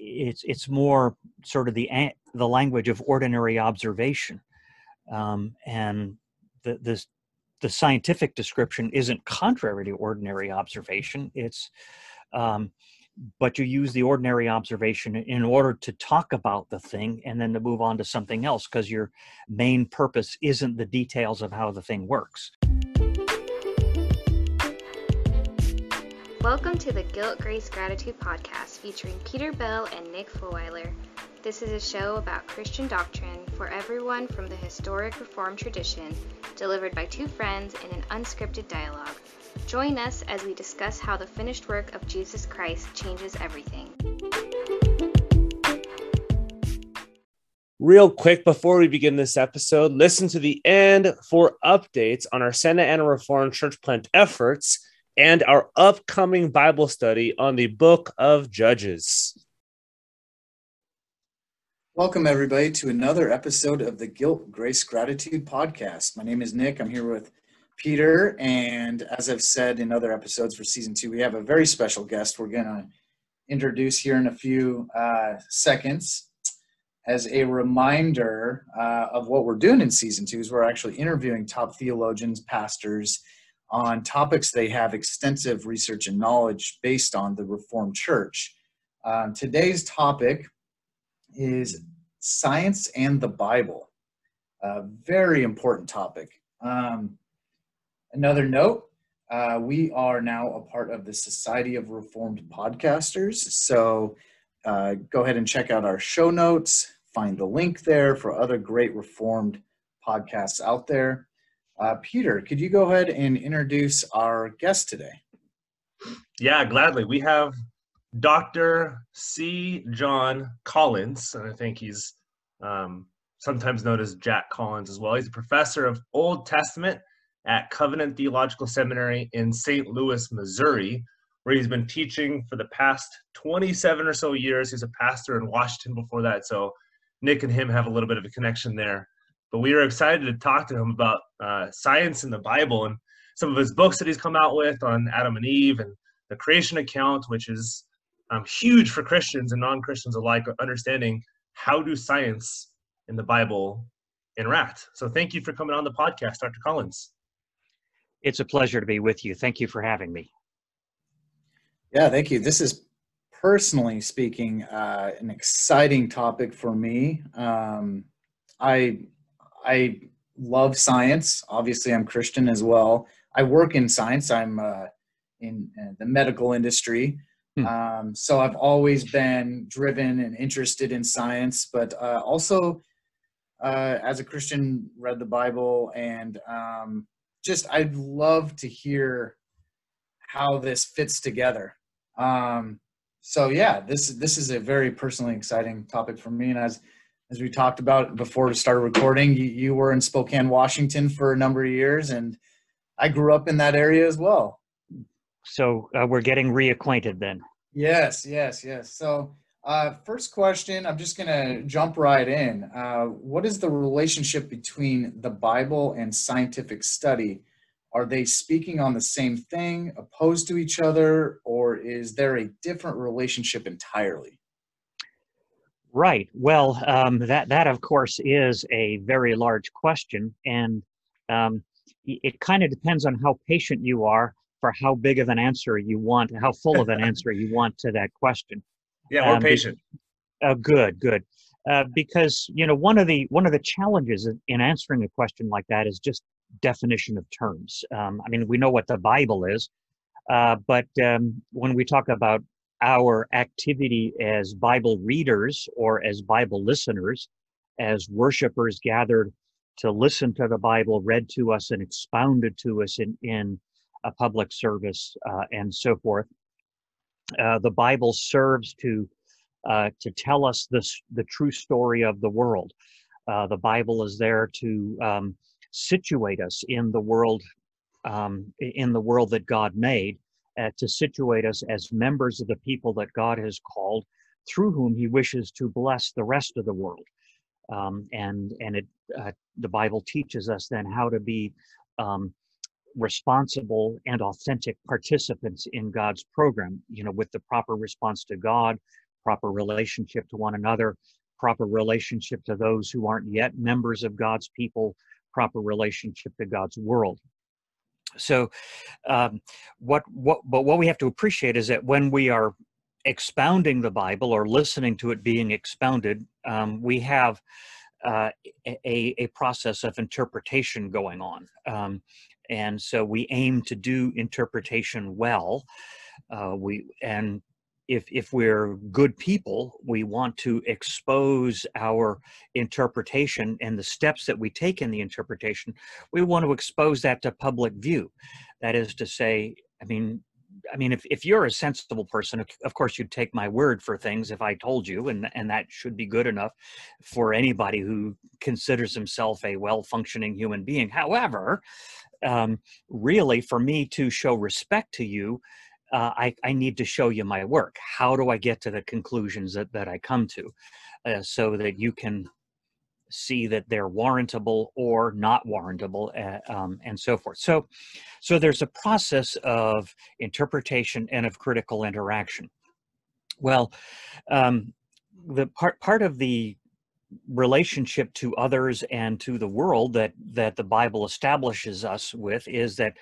it's it's more sort of the the language of ordinary observation, um, and the this the scientific description isn't contrary to ordinary observation. It's um, but you use the ordinary observation in order to talk about the thing and then to move on to something else because your main purpose isn't the details of how the thing works. Welcome to the Guilt, Grace, Gratitude podcast featuring Peter Bell and Nick Fulweiler. This is a show about Christian doctrine for everyone from the historic Reformed tradition, delivered by two friends in an unscripted dialogue. Join us as we discuss how the finished work of Jesus Christ changes everything. Real quick before we begin this episode, listen to the end for updates on our Santa Ana Reformed Church Plant efforts and our upcoming Bible study on the book of Judges. Welcome, everybody, to another episode of the Guilt, Grace, Gratitude podcast. My name is Nick. I'm here with Peter. And as I've said in other episodes for season two, we have a very special guest we're going to introduce here in a few uh, seconds. As a reminder uh, of what we're doing in season two, is we're actually interviewing top theologians, pastors, on topics they have extensive research and knowledge based on the Reformed Church. Um, today's topic is science and the Bible, a very important topic. Um, another note uh, we are now a part of the Society of Reformed Podcasters. So uh, go ahead and check out our show notes, find the link there for other great Reformed podcasts out there. Uh, Peter, could you go ahead and introduce our guest today? Yeah, gladly. We have Dr. C. John Collins, and I think he's um, sometimes known as Jack Collins as well. He's a professor of Old Testament at Covenant Theological Seminary in St. Louis, Missouri, where he's been teaching for the past 27 or so years. He's a pastor in Washington before that, so Nick and him have a little bit of a connection there but we are excited to talk to him about uh, science in the Bible and some of his books that he's come out with on Adam and Eve and the creation account, which is um, huge for Christians and non-Christians alike, understanding how do science in the Bible interact. So thank you for coming on the podcast, Dr. Collins. It's a pleasure to be with you. Thank you for having me. Yeah, thank you. This is personally speaking uh, an exciting topic for me. Um, I I love science. Obviously, I'm Christian as well. I work in science. I'm uh, in uh, the medical industry. Hmm. Um, so I've always been driven and interested in science, but uh, also uh, as a Christian, read the Bible and um, just I'd love to hear how this fits together. Um, so yeah, this this is a very personally exciting topic for me, and as as we talked about before we started recording, you, you were in Spokane, Washington for a number of years, and I grew up in that area as well. So uh, we're getting reacquainted then. Yes, yes, yes. So, uh, first question, I'm just going to jump right in. Uh, what is the relationship between the Bible and scientific study? Are they speaking on the same thing, opposed to each other, or is there a different relationship entirely? Right. Well, um, that that of course is a very large question, and um, it kind of depends on how patient you are for how big of an answer you want, how full of an answer you want to that question. Yeah, we're um, patient. Uh, good, good. Uh, because you know one of the one of the challenges in answering a question like that is just definition of terms. Um, I mean, we know what the Bible is, uh, but um, when we talk about our activity as Bible readers or as Bible listeners, as worshipers gathered to listen to the Bible read to us and expounded to us in, in a public service uh, and so forth. Uh, the Bible serves to uh, to tell us the true story of the world. Uh, the Bible is there to um, situate us in the world um, in the world that God made, uh, to situate us as members of the people that God has called, through whom He wishes to bless the rest of the world. Um, and and it uh, the Bible teaches us then how to be um, responsible and authentic participants in God's program. You know, with the proper response to God, proper relationship to one another, proper relationship to those who aren't yet members of God's people, proper relationship to God's world. So, um, what what but what we have to appreciate is that when we are expounding the Bible or listening to it being expounded, um, we have uh, a, a process of interpretation going on. Um, and so we aim to do interpretation well. Uh, we and if if we're good people, we want to expose our interpretation and the steps that we take in the interpretation. We want to expose that to public view. That is to say, I mean, I mean, if, if you're a sensible person, of course, you'd take my word for things if I told you, and, and that should be good enough for anybody who considers himself a well functioning human being. However, um, really, for me to show respect to you, uh, I, I need to show you my work. How do I get to the conclusions that, that I come to? Uh, so that you can see that they're warrantable or not warrantable uh, um, and so forth. So so there's a process of interpretation and of critical interaction. Well um, the part part of the relationship to others and to the world that that the bible establishes us with is that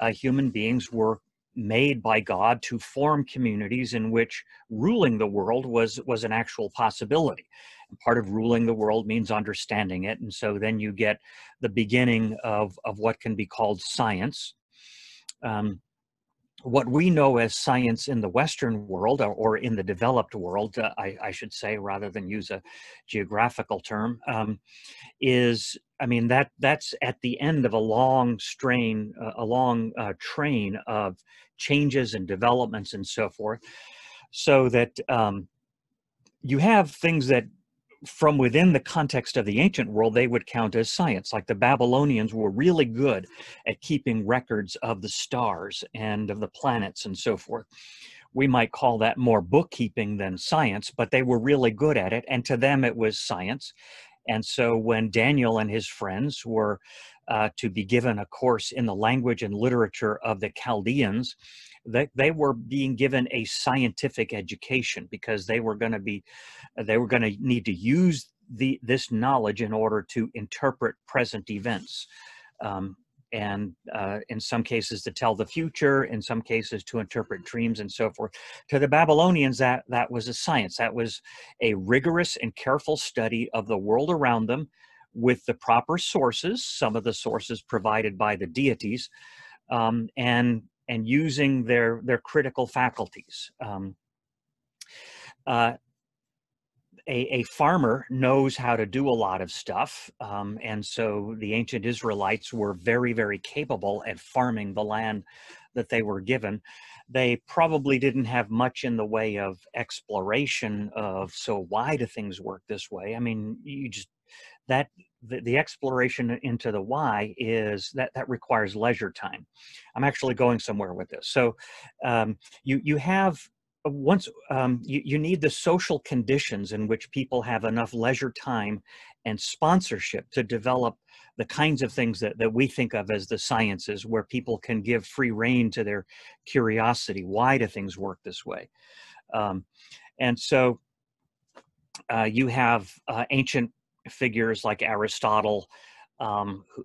uh, human beings were made by god to form communities in which ruling the world was was an actual possibility. Part of ruling the world means understanding it and so then you get the beginning of of what can be called science. Um, what we know as science in the Western world, or, or in the developed world, uh, I, I, should say, rather than use a geographical term, um, is I mean that that's at the end of a long strain, uh, a long uh, train of changes and developments and so forth, so that um, you have things that from within the context of the ancient world, they would count as science. Like the Babylonians were really good at keeping records of the stars and of the planets and so forth. We might call that more bookkeeping than science, but they were really good at it. And to them, it was science. And so when Daniel and his friends were uh, to be given a course in the language and literature of the Chaldeans, they, they were being given a scientific education because they were going to be they were going to need to use the this knowledge in order to interpret present events um, and uh, in some cases to tell the future in some cases to interpret dreams and so forth. To the babylonians that that was a science. That was a rigorous and careful study of the world around them with the proper sources some of the sources provided by the deities um, and and using their their critical faculties. Um, uh, a, a, farmer knows how to do a lot of stuff, um, and so the ancient Israelites were very, very capable at farming the land that they were given. They probably didn't have much in the way of exploration of so why do things work this way? I mean, you just that the, the exploration into the why is that that requires leisure time. I'm actually going somewhere with this. So um, you you have uh, once um, you, you need the social conditions in which people have enough leisure time and sponsorship to develop the kinds of things that, that we think of as the sciences where people can give free rein to their curiosity why do things work this way um, and so uh, you have uh, ancient figures like Aristotle, um, who,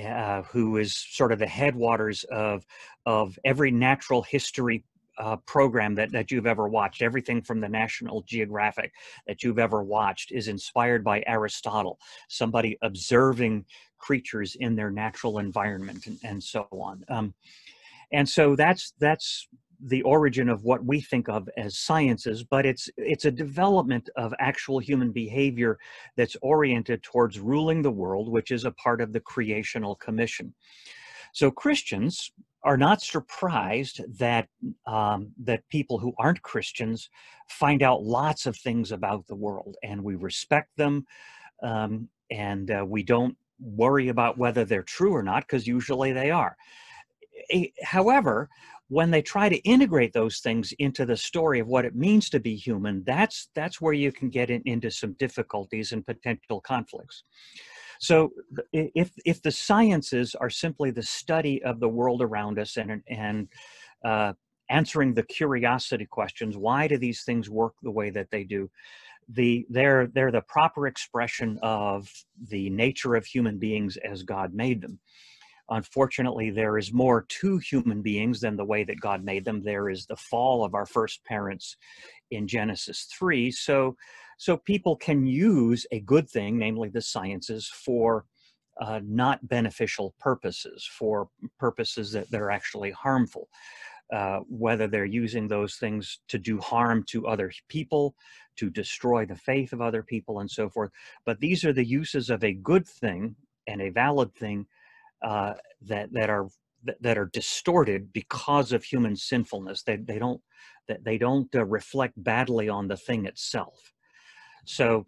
uh, who is sort of the headwaters of of every natural history uh, program that, that you've ever watched, everything from the National Geographic that you've ever watched is inspired by Aristotle, somebody observing creatures in their natural environment and, and so on. Um, and so that's that's the origin of what we think of as sciences, but it's it's a development of actual human behavior that's oriented towards ruling the world, which is a part of the creational commission. So Christians are not surprised that um, that people who aren't Christians find out lots of things about the world, and we respect them, um, and uh, we don't worry about whether they're true or not because usually they are. However, when they try to integrate those things into the story of what it means to be human, that's that's where you can get in, into some difficulties and potential conflicts. So if if the sciences are simply the study of the world around us and and uh, answering the curiosity questions. Why do these things work the way that they do? The they're they're the proper expression of the nature of human beings as God made them. Unfortunately, there is more to human beings than the way that God made them. There is the fall of our first parents in Genesis 3. So, so people can use a good thing, namely the sciences, for uh, not beneficial purposes, for purposes that, that are actually harmful. Uh, whether they're using those things to do harm to other people, to destroy the faith of other people, and so forth. But these are the uses of a good thing and a valid thing uh, that that are that are distorted because of human sinfulness. They they don't that they don't uh, reflect badly on the thing itself. So.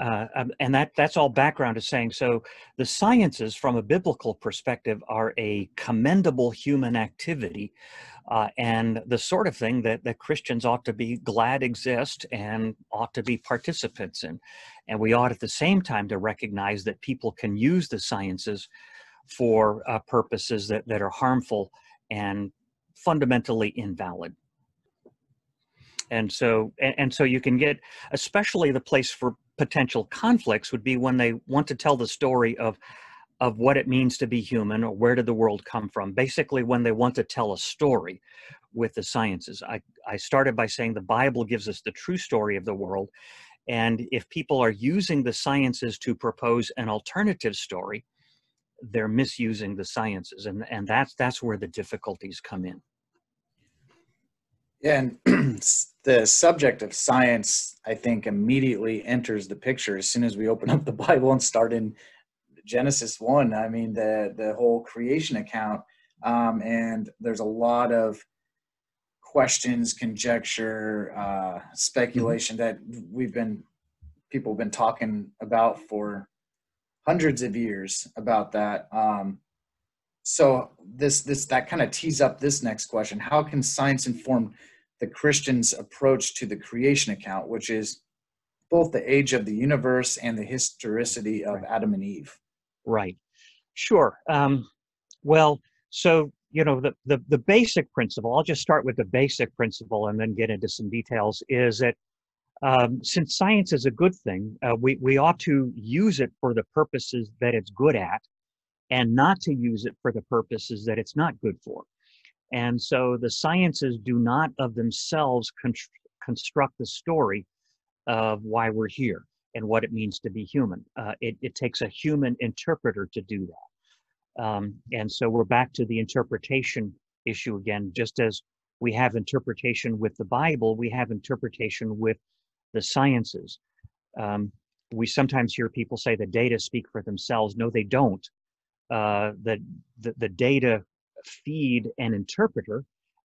Uh, um, and that that's all background is saying so the sciences from a biblical perspective are a commendable human activity uh, and the sort of thing that, that Christians ought to be glad exist and ought to be participants in. And we ought at the same time to recognize that people can use the sciences for uh, purposes that, that are harmful and fundamentally invalid. And so, and, and so you can get, especially the place for potential conflicts would be when they want to tell the story of of what it means to be human or where did the world come from. Basically when they want to tell a story with the sciences. I, I started by saying the bible gives us the true story of the world and if people are using the sciences to propose an alternative story they're misusing the sciences and, and that's that's where the difficulties come in. Yeah and the subject of science i think immediately enters the picture as soon as we open up the bible and start in Genesis one. I mean, the the whole creation account, um, and there's a lot of questions, conjecture, uh, speculation that we've been people have been talking about for hundreds of years about that. Um, so this this that kind of tees up this next question: How can science inform the Christian's approach to the creation account, which is both the age of the universe and the historicity of Adam and Eve? right. Sure. Um, well, so you know the, the the basic principle. I'll just start with the basic principle and then get into some details. Is that um, since science is a good thing, uh, we we ought to use it for the purposes that it's good at, and not to use it for the purposes that it's not good for. And so the sciences do not of themselves con- construct the story of why we're here and what it means to be human. Uh, it, it, takes a human interpreter to do that. Um, and so we're back to the interpretation issue again, just as we have interpretation with the Bible, we have interpretation with the sciences. Um, we sometimes hear people say the data speak for themselves. No, they don't. Uh, the, the, the data feed an interpreter,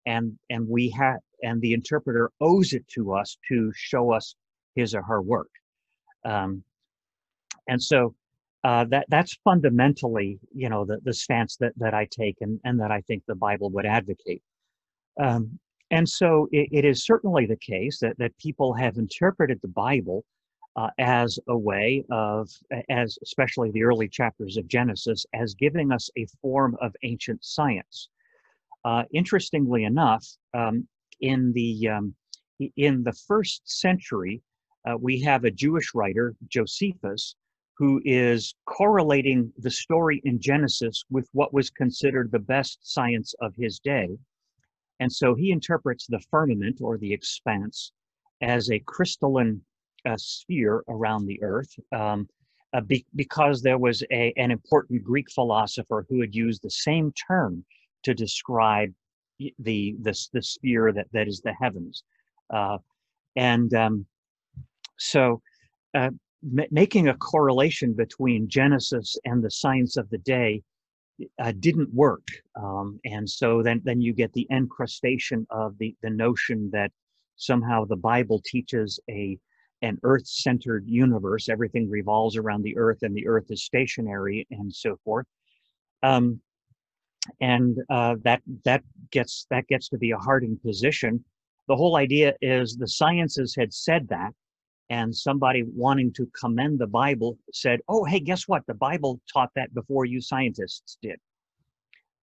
and and we have and the interpreter owes it to us to show us his or her work. Um, and so uh, that that's fundamentally, you know, the, the stance that, that I take and, and that I think the Bible would advocate. Um, and so it, it is certainly the case that, that people have interpreted the Bible uh, as a way of, as especially the early chapters of Genesis, as giving us a form of ancient science. Uh, interestingly enough, um, in the um, in the first century, uh, we have a Jewish writer, Josephus, who is correlating the story in Genesis with what was considered the best science of his day. And so he interprets the firmament or the expanse as a crystalline uh, sphere around the earth. Um, uh, be, because there was a, an important Greek philosopher who had used the same term to describe the the, the sphere that, that is the heavens. Uh, and um, so, uh, m- making a correlation between Genesis and the science of the day uh, didn't work. Um, and so then, then you get the encrustation of the, the notion that somehow the Bible teaches a an earth-centered universe. Everything revolves around the earth, and the earth is stationary, and so forth. Um, and uh, that that gets that gets to be a hardened position. The whole idea is the sciences had said that, and somebody wanting to commend the Bible said, "Oh, hey, guess what? The Bible taught that before you scientists did."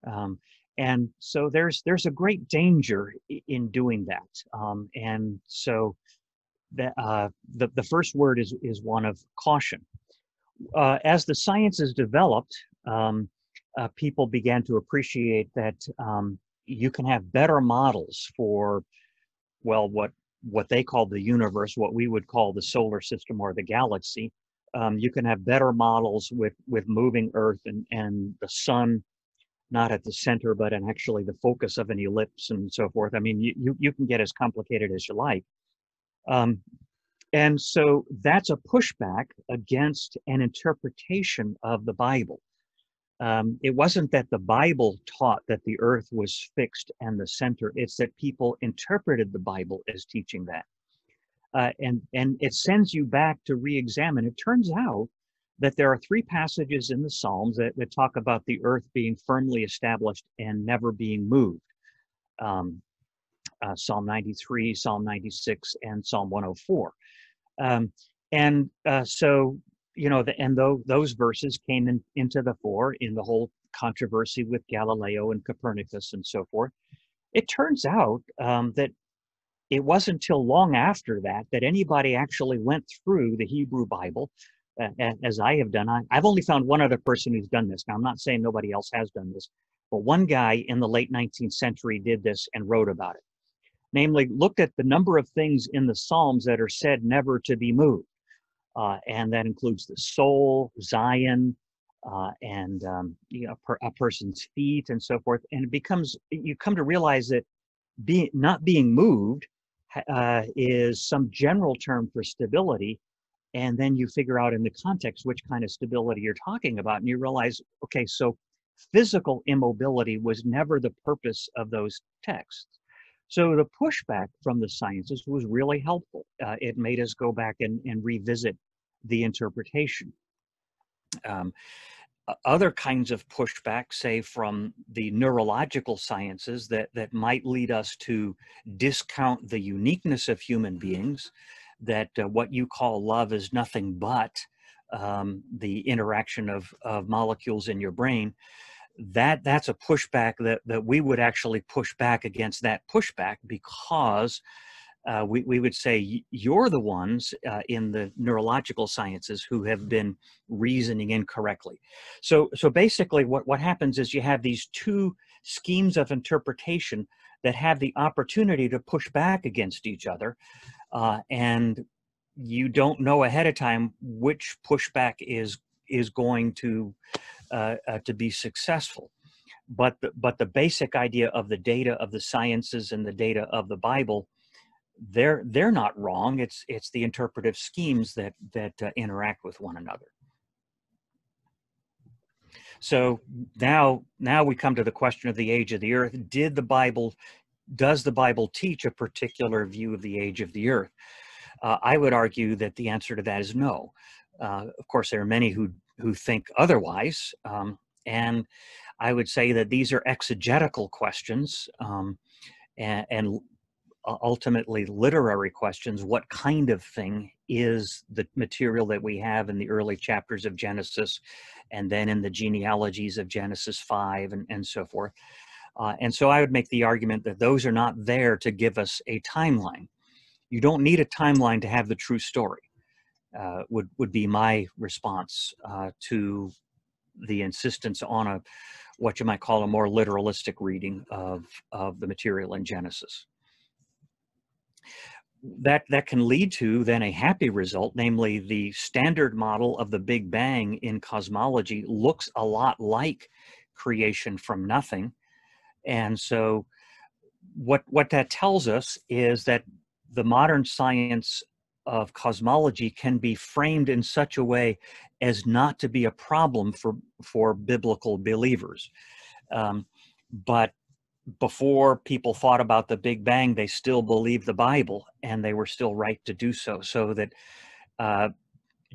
Um, and so there's there's a great danger in doing that um, and so the, uh, the the first word is is one of caution uh, as the sciences developed um, uh, people began to appreciate that um, you can have better models for well what what they call the universe what we would call the solar system or the galaxy um, you can have better models with with moving earth and and the sun not at the center, but in actually the focus of an ellipse and so forth. I mean, you, you, you can get as complicated as you like. Um, and so that's a pushback against an interpretation of the Bible. Um, it wasn't that the Bible taught that the earth was fixed and the center, it's that people interpreted the Bible as teaching that. Uh, and, and it sends you back to re examine. It turns out that there are three passages in the Psalms that, that talk about the earth being firmly established and never being moved. Um, uh, Psalm 93, Psalm 96, and Psalm 104. Um, and uh, so, you know, the, and though those verses came in, into the fore in the whole controversy with Galileo and Copernicus and so forth, it turns out um, that it wasn't until long after that that anybody actually went through the Hebrew Bible as I have done. I, have only found one other person who's done this. Now, I'm not saying nobody else has done this, but one guy in the late 19th century did this and wrote about it. Namely, looked at the number of things in the Psalms that are said never to be moved. Uh, and that includes the soul, Zion, uh, and um, you know, per, a person's feet and so forth. And it becomes, you come to realize that being, not being moved uh, is some general term for stability and then you figure out in the context which kind of stability you're talking about and you realize okay so physical immobility was never the purpose of those texts so the pushback from the sciences was really helpful. Uh, it made us go back and, and revisit the interpretation. Um, other kinds of pushback, say from the neurological sciences, that, that might lead us to discount the uniqueness of human beings that uh, what you call love is nothing but um, the interaction of, of molecules in your brain that that's a pushback that, that we would actually push back against that pushback because uh, we, we would say you're the ones uh, in the neurological sciences who have been reasoning incorrectly. So, so basically, what, what happens is you have these two schemes of interpretation that have the opportunity to push back against each other uh, and you don't know ahead of time which pushback is is going to uh, uh, to be successful. But the, but the basic idea of the data of the sciences and the data of the Bible, they're they're not wrong. It's it's the interpretive schemes that that uh, interact with one another. So now now we come to the question of the age of the earth. Did the Bible does the Bible teach a particular view of the age of the earth? Uh, I would argue that the answer to that is no. Uh, of course, there are many who who think otherwise, um, and I would say that these are exegetical questions um, and, and ultimately literary questions. What kind of thing is the material that we have in the early chapters of Genesis, and then in the genealogies of Genesis five and and so forth? Uh, and so I would make the argument that those are not there to give us a timeline. You don't need a timeline to have the true story, uh, would, would be my response uh, to the insistence on a what you might call a more literalistic reading of, of the material in Genesis. That, that can lead to then a happy result, namely the standard model of the Big Bang in cosmology looks a lot like creation from nothing and so what what that tells us is that the modern science of cosmology can be framed in such a way as not to be a problem for for biblical believers. Um, but before people thought about the big bang they still believed the bible and they were still right to do so. So that uh,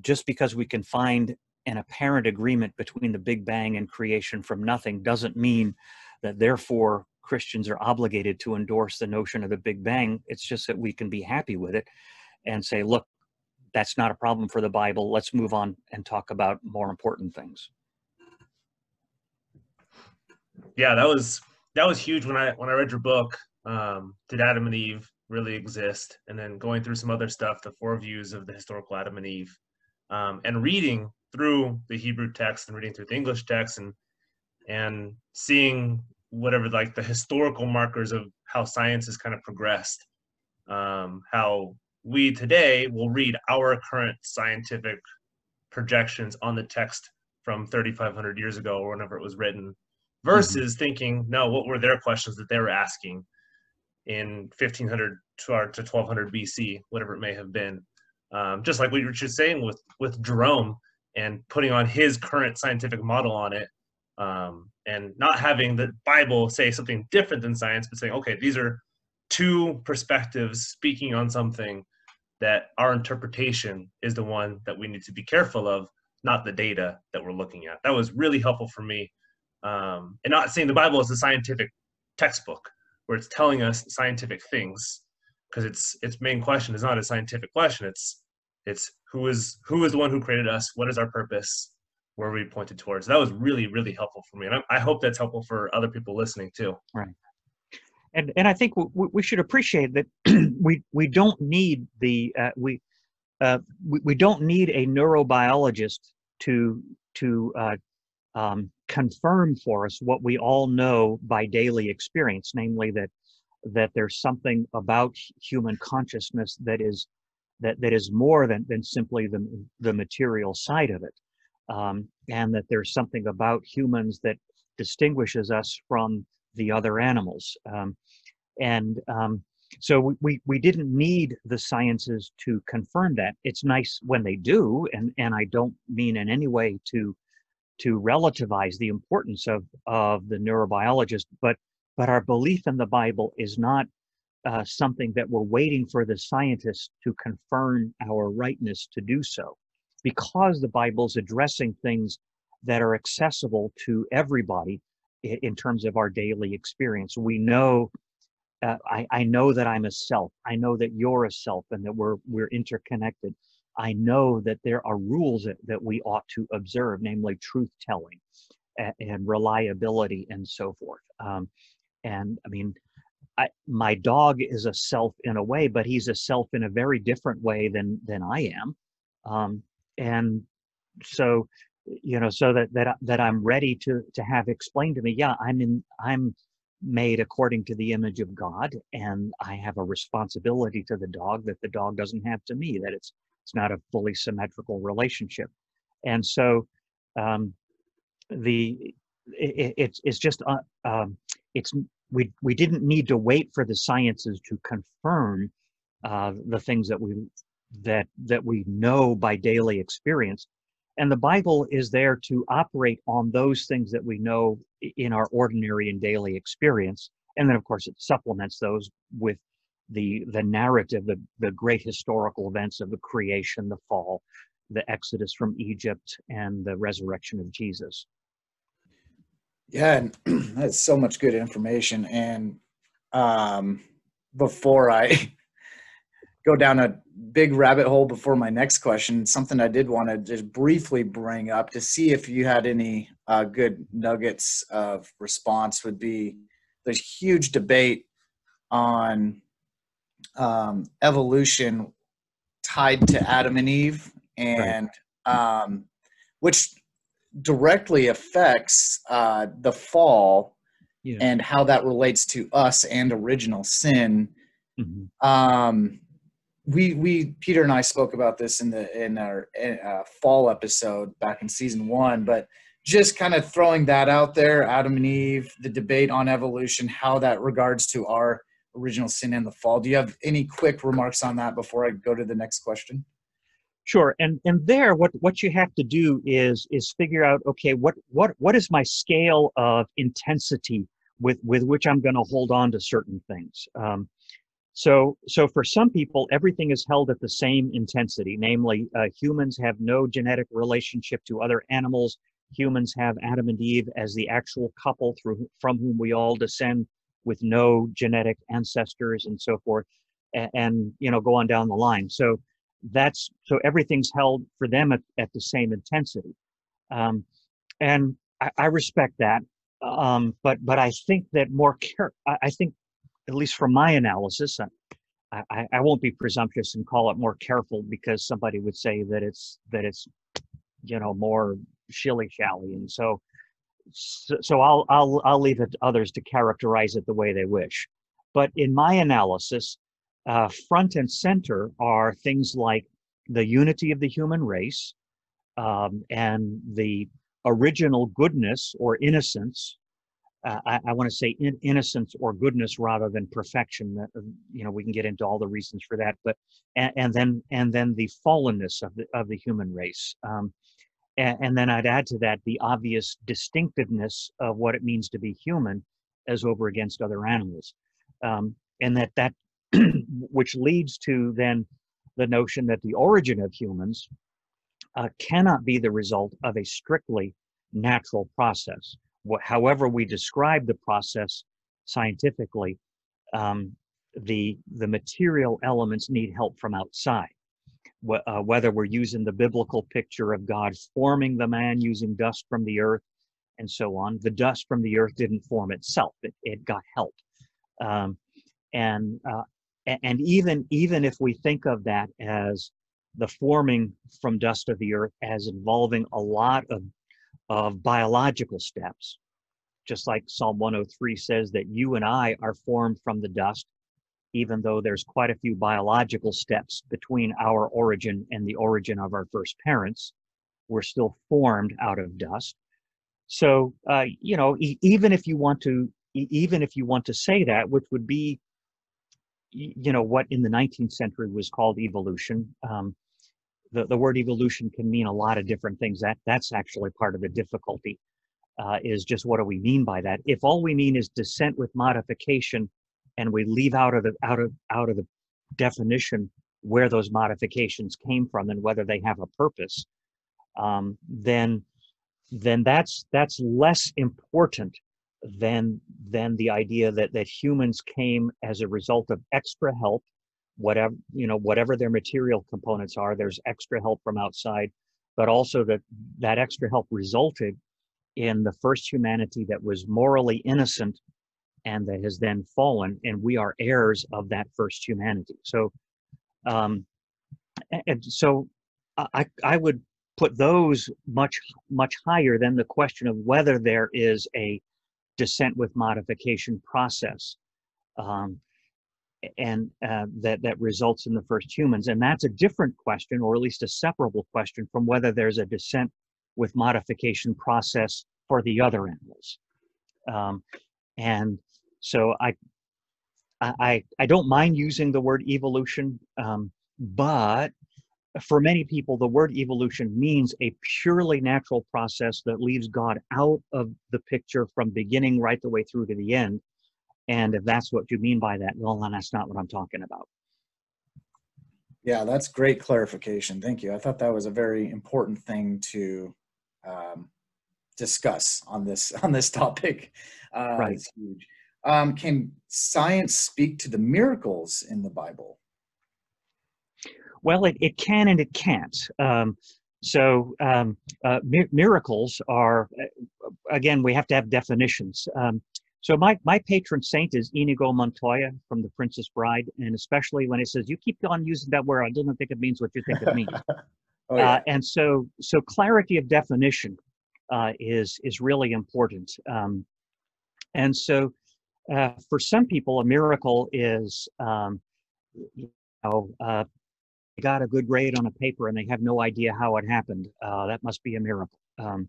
just because we can find an apparent agreement between the big bang and creation from nothing doesn't mean that therefore Christians are obligated to endorse the notion of the Big Bang. It's just that we can be happy with it and say, look, that's not a problem for the Bible. Let's move on and talk about more important things. Yeah, that was that was huge when I when I read your book. Um, Did Adam and Eve really exist? And then going through some other stuff, the four views of the historical Adam and Eve, um, and reading through the Hebrew text and reading through the English text and and seeing whatever like the historical markers of how science has kind of progressed um, how we today will read our current scientific projections on the text from 3500 years ago or whenever it was written versus mm-hmm. thinking no what were their questions that they were asking in 1500 to 1200 bc whatever it may have been um, just like what you were just saying with with jerome and putting on his current scientific model on it um, and not having the bible say something different than science but saying okay these are two perspectives speaking on something that our interpretation is the one that we need to be careful of, not the data that we're looking at. That was really helpful for me. Um, and not saying the Bible is a scientific textbook where it's telling us scientific things, because its its main question is not a scientific question. It's it's who is who is the one who created us? What is our purpose? Where are we pointed towards? That was really really helpful for me, and I, I hope that's helpful for other people listening too. Right and and I think we, we should appreciate that we we don't need the uh, we, uh, we we don't need a neurobiologist to to uh, um, confirm for us what we all know by daily experience, namely that that there's something about human consciousness that is that that is more than than simply the the material side of it, um, and that there's something about humans that distinguishes us from the other animals. Um, and um, so we, we didn't need the sciences to confirm that. It's nice when they do, and, and I don't mean in any way to to relativize the importance of, of the neurobiologist, but but our belief in the Bible is not uh, something that we're waiting for the scientists to confirm our rightness to do so, because the Bible's addressing things that are accessible to everybody in terms of our daily experience. We know, uh, I, I know that I'm a self. I know that you're a self, and that we're we're interconnected. I know that there are rules that, that we ought to observe, namely truth telling and, and, reliability and so forth. Um, and I mean, I, my dog is a self in a way, but he's a self in a very different way than than I am. Um, and so you know so that that that i'm ready to to have explained to me yeah i'm in i'm made according to the image of god and i have a responsibility to the dog that the dog doesn't have to me that it's it's not a fully symmetrical relationship. And so um the it, it's it's just uh, um it's we we didn't need to wait for the sciences to confirm uh the things that we that that we know by daily experience and the Bible is there to operate on those things that we know in our ordinary and daily experience. And then, of course, it supplements those with the, the narrative, the, the great historical events of the creation, the fall, the exodus from Egypt, and the resurrection of Jesus. Yeah, that's so much good information. And um, before I go down a big rabbit hole before my next question. Something I did want to just briefly bring up to see if you had any uh, good nuggets of response would be there's huge debate on um, evolution tied to Adam and Eve, and right. um, which directly affects uh, the fall yeah. and how that relates to us and original sin. Mm-hmm. Um, we we Peter and I spoke about this in the in our uh, fall episode back in season one, but just kind of throwing that out there, Adam and Eve, the debate on evolution, how that regards to our original sin and the fall. Do you have any quick remarks on that before I go to the next question? Sure, and and there, what what you have to do is is figure out, okay, what what what is my scale of intensity with with which I'm going to hold on to certain things. Um, so, so for some people, everything is held at the same intensity. Namely, uh, humans have no genetic relationship to other animals. Humans have Adam and Eve as the actual couple through from whom we all descend, with no genetic ancestors and so forth, and, and you know go on down the line. So that's so everything's held for them at, at the same intensity, um, and I, I respect that. um, but but I think that more care. I, I think, at least from my analysis, I, I, I won't be presumptuous and call it more careful because somebody would say that it's that it's you know more shilly shally, and so so, so I'll I'll I'll leave it to others to characterize it the way they wish. But in my analysis, uh, front and center are things like the unity of the human race um, and the original goodness or innocence. Uh, I, I want to say in, innocence or goodness rather than perfection. Uh, you know, we can get into all the reasons for that, but and, and then and then the fallenness of the of the human race. Um, and, and then I'd add to that the obvious distinctiveness of what it means to be human as over against other animals. Um, and that that which leads to then the notion that the origin of humans uh, cannot be the result of a strictly natural process. However, we describe the process scientifically, um, the the material elements need help from outside. Wh- uh, whether we're using the biblical picture of God forming the man using dust from the earth and so on, the dust from the earth didn't form itself; it, it got help. Um, and uh, and even even if we think of that as the forming from dust of the earth as involving a lot of of biological steps. Just like psalm 103 says that you and i are formed from the dust even though there's quite a few biological steps between our origin and the origin of our first parents we're still formed out of dust. So uh, you know e- even if you want to e- even if you want to say that which would be you know what in the 19th century was called evolution um, the, the word evolution can mean a lot of different things. That that's actually part of the difficulty uh, is just what do we mean by that? If all we mean is descent with modification and we leave out of the out of out of the definition where those modifications came from and whether they have a purpose um, then then that's that's less important than than the idea that that humans came as a result of extra help whatever you know whatever their material components are there's extra help from outside but also that that extra help resulted in the first humanity that was morally innocent and that has then fallen and we are heirs of that first humanity. So um and so i i would put those much much higher than the question of whether there is a descent with modification process. Um, and uh, that that results in the first humans and that's a different question or at least a separable question from whether there's a descent with modification process for the other animals um, and so I, I i don't mind using the word evolution um, but for many people, the word evolution means a purely natural process that leaves God out of the picture from beginning right the way through to the end. And if that's what you mean by that, well, then that's not what I'm talking about. Yeah, that's great clarification. Thank you. I thought that was a very important thing to um, discuss on this on this topic. Uh, right. It's huge. Um, can science speak to the miracles in the Bible? Well, it, it can and it can't. Um, so um, uh, mi- miracles are, uh, again, we have to have definitions. Um, so my, my patron saint is Inigo Montoya from The Princess Bride, and especially when it says, you keep on using that word, I don't think it means what you think it means. oh, yeah. uh, and so, so clarity of definition uh, is, is really important. Um, and so uh, for some people, a miracle is, um, you know, uh, got a good grade on a paper and they have no idea how it happened. Uh, that must be a miracle. Um,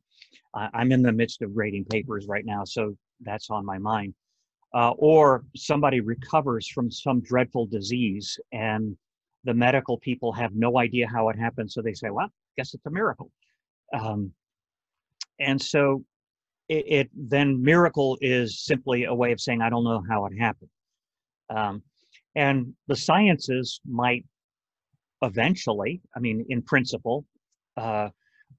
I, am in the midst of grading papers right now, so that's on my mind. Uh, or somebody recovers from some dreadful disease and the medical people have no idea how it happened, so they say, "Well, I guess it's a miracle." Um, and so, it, it, then miracle is simply a way of saying, "I don't know how it happened." Um, and the sciences might eventually, I mean, in principle, uh,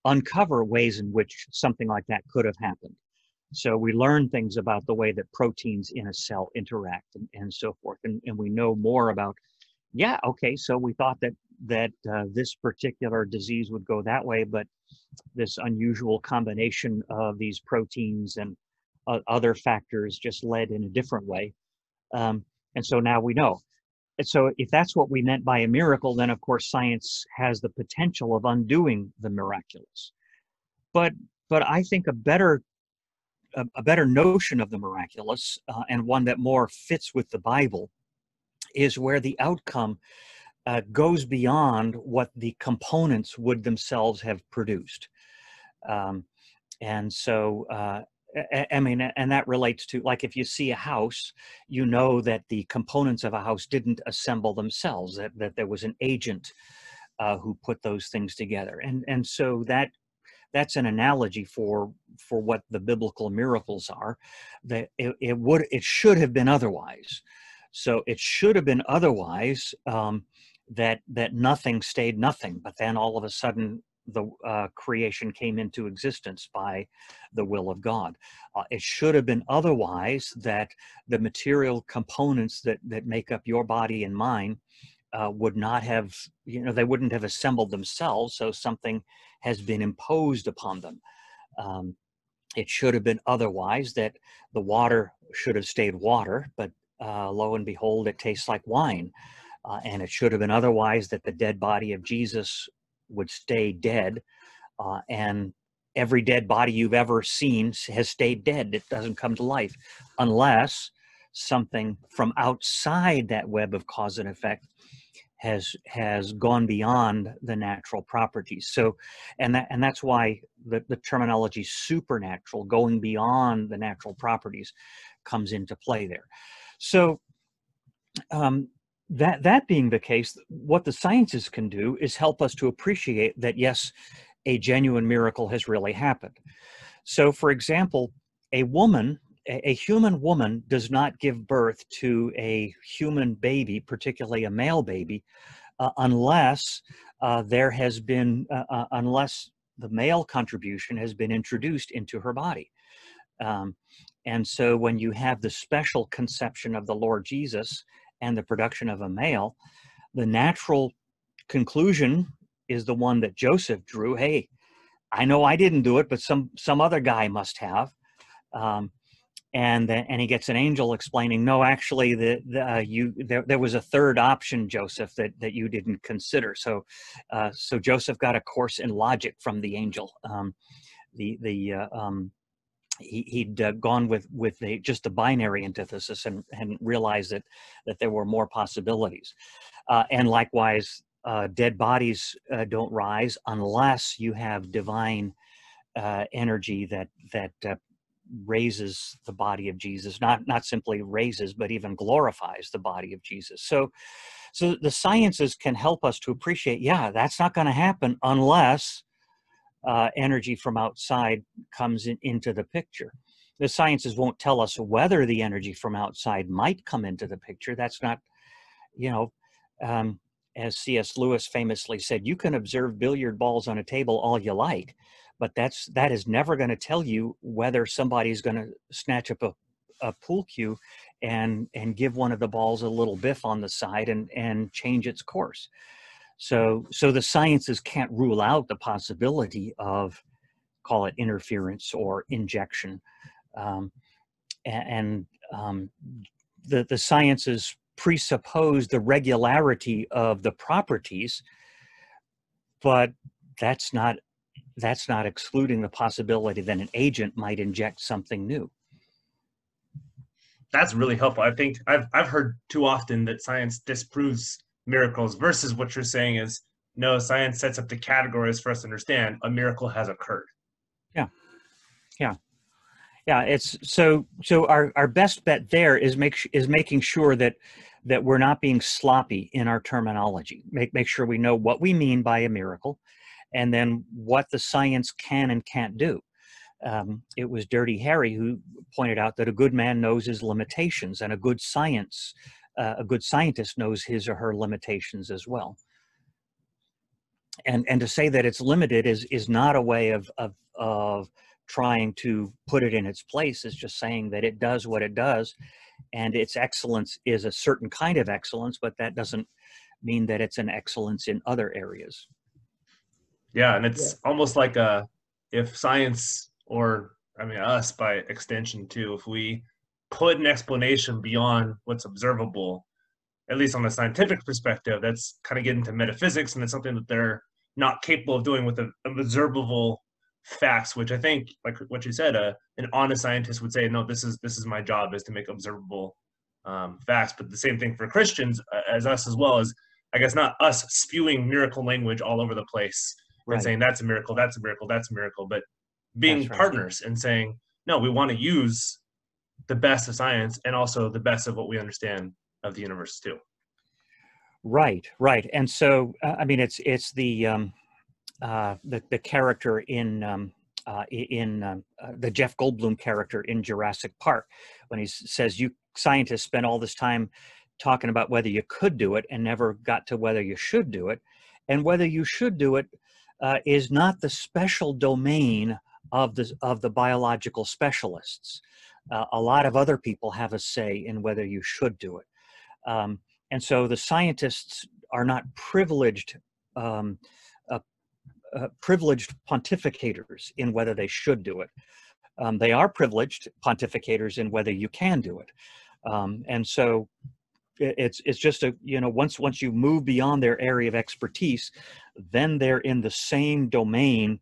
uncover ways in which something like that could have happened. So we learn things about the way that proteins in a cell interact and, and so forth. And, and we know more about, yeah, okay, so we thought that that uh, this particular disease would go that way, but this unusual combination of these proteins and uh, other factors just led in a different way. Um, and so now we know. And so if that's what we meant by a miracle, then of course science has the potential of undoing the miraculous. But but I think a better a, better notion of the miraculous uh, and one that more fits with the Bible is where the outcome uh, goes beyond what the components would themselves have produced. Um, and so, uh, I mean, and that relates to like if you see a house, you know that the components of a house didn't assemble themselves, that, that there was an agent uh, who put those things together. And, and so that that's an analogy for for what the biblical miracles are that it, it would it should have been otherwise. So it should have been otherwise um, that that nothing stayed nothing but then all of a sudden the uh, creation came into existence by the will of god. Uh, it should have been otherwise that the material components that that make up your body and mine uh, would not have you know they wouldn't have assembled themselves so something has been imposed upon them. Um, it should have been otherwise that the water should have stayed water but uh, lo and behold it tastes like wine. Uh, and it should have been otherwise that the dead body of jesus would stay dead uh, and every dead body you've ever seen has stayed dead. It doesn't come to life unless something from outside that web of cause and effect has has gone beyond the natural properties. So and that and that's why the, the terminology supernatural going beyond the natural properties comes into play there. So um, that that being the case what the sciences can do is help us to appreciate that yes a genuine miracle has really happened. So for example a woman a, human woman does not give birth to a human baby particularly a male baby uh, unless uh, there has been uh, uh unless the male contribution has been introduced into her body um, and so when you have the special conception of the lord jesus and the production of a male, the natural conclusion is the one that Joseph drew. Hey, I know I didn't do it, but some some other guy must have. Um, and then, and he gets an angel explaining, no, actually, the, the uh, you there, there was a third option, Joseph, that that you didn't consider. So, uh, so Joseph got a course in logic from the angel. Um, the the uh, um, he, he'd uh, gone with with the, just a binary antithesis and, and realized that that there were more possibilities uh, and likewise uh, dead bodies don't rise unless you have divine energy that that raises the body of jesus not not simply raises but even glorifies the body of jesus so so the sciences can help us to appreciate yeah that's not going to happen unless uh, energy from outside comes in, into the picture. The sciences won't tell us whether the energy from outside might come into the picture. That's not, you know, um, as C.S. Lewis famously said, you can observe billiard balls on a table all you like, but that's that is never going to tell you whether somebody's going to snatch up a, a pool cue and and give one of the balls a little biff on the side and and change its course. So, so the sciences can't rule out the possibility of, call it interference or injection, um, and um, the the sciences presuppose the regularity of the properties, but that's not that's not excluding the possibility that an agent might inject something new. That's really helpful. I think I've I've heard too often that science disproves miracles versus what you're saying is no science sets up the categories for us to understand. A miracle has occurred. Yeah. Yeah. Yeah it's so so our our best bet there is make is making sure that that we're not being sloppy in our terminology. Make make sure we know what we mean by a miracle and then what the science can and can't do um, it was dirty harry who pointed out that a good man knows his limitations and a good science uh, a good scientist knows his or her limitations as well. And and to say that it's limited is is not a way of of of trying to put it in its place. It's just saying that it does what it does, and its excellence is a certain kind of excellence, but that doesn't mean that it's an excellence in other areas. Yeah, and it's yeah. almost like a if science or I mean us by extension too. If we put an explanation beyond what's observable, at least on a scientific perspective, that's kind of getting to metaphysics, and it's something that they're not capable of doing with the observable facts. Which I think, like what you said, uh, an honest scientist would say, no, this is this is my job is to make observable um, facts. But the same thing for Christians uh, as us as well as I guess not us spewing miracle language all over the place right. and saying that's a miracle, that's a miracle, that's a miracle, but being right. partners and saying no, we want to use the best of science and also the best of what we understand of the universe too. Right, right, and so uh, I mean it's it's the um, uh, the the character in um, uh, in um, uh, the Jeff Goldblum character in Jurassic Park when he says you scientists spend all this time talking about whether you could do it and never got to whether you should do it. And whether you should do it uh, is not the special domain of the, of the biological specialists. Uh, a lot of other people have a say in whether you should do it. Um, and so the scientists are not privileged um, uh, uh, privileged pontificators in whether they should do it. Um, they are privileged pontificators in whether you can do it. Um, and so it's it's just a you know once once you move beyond their area of expertise then they're in the same domain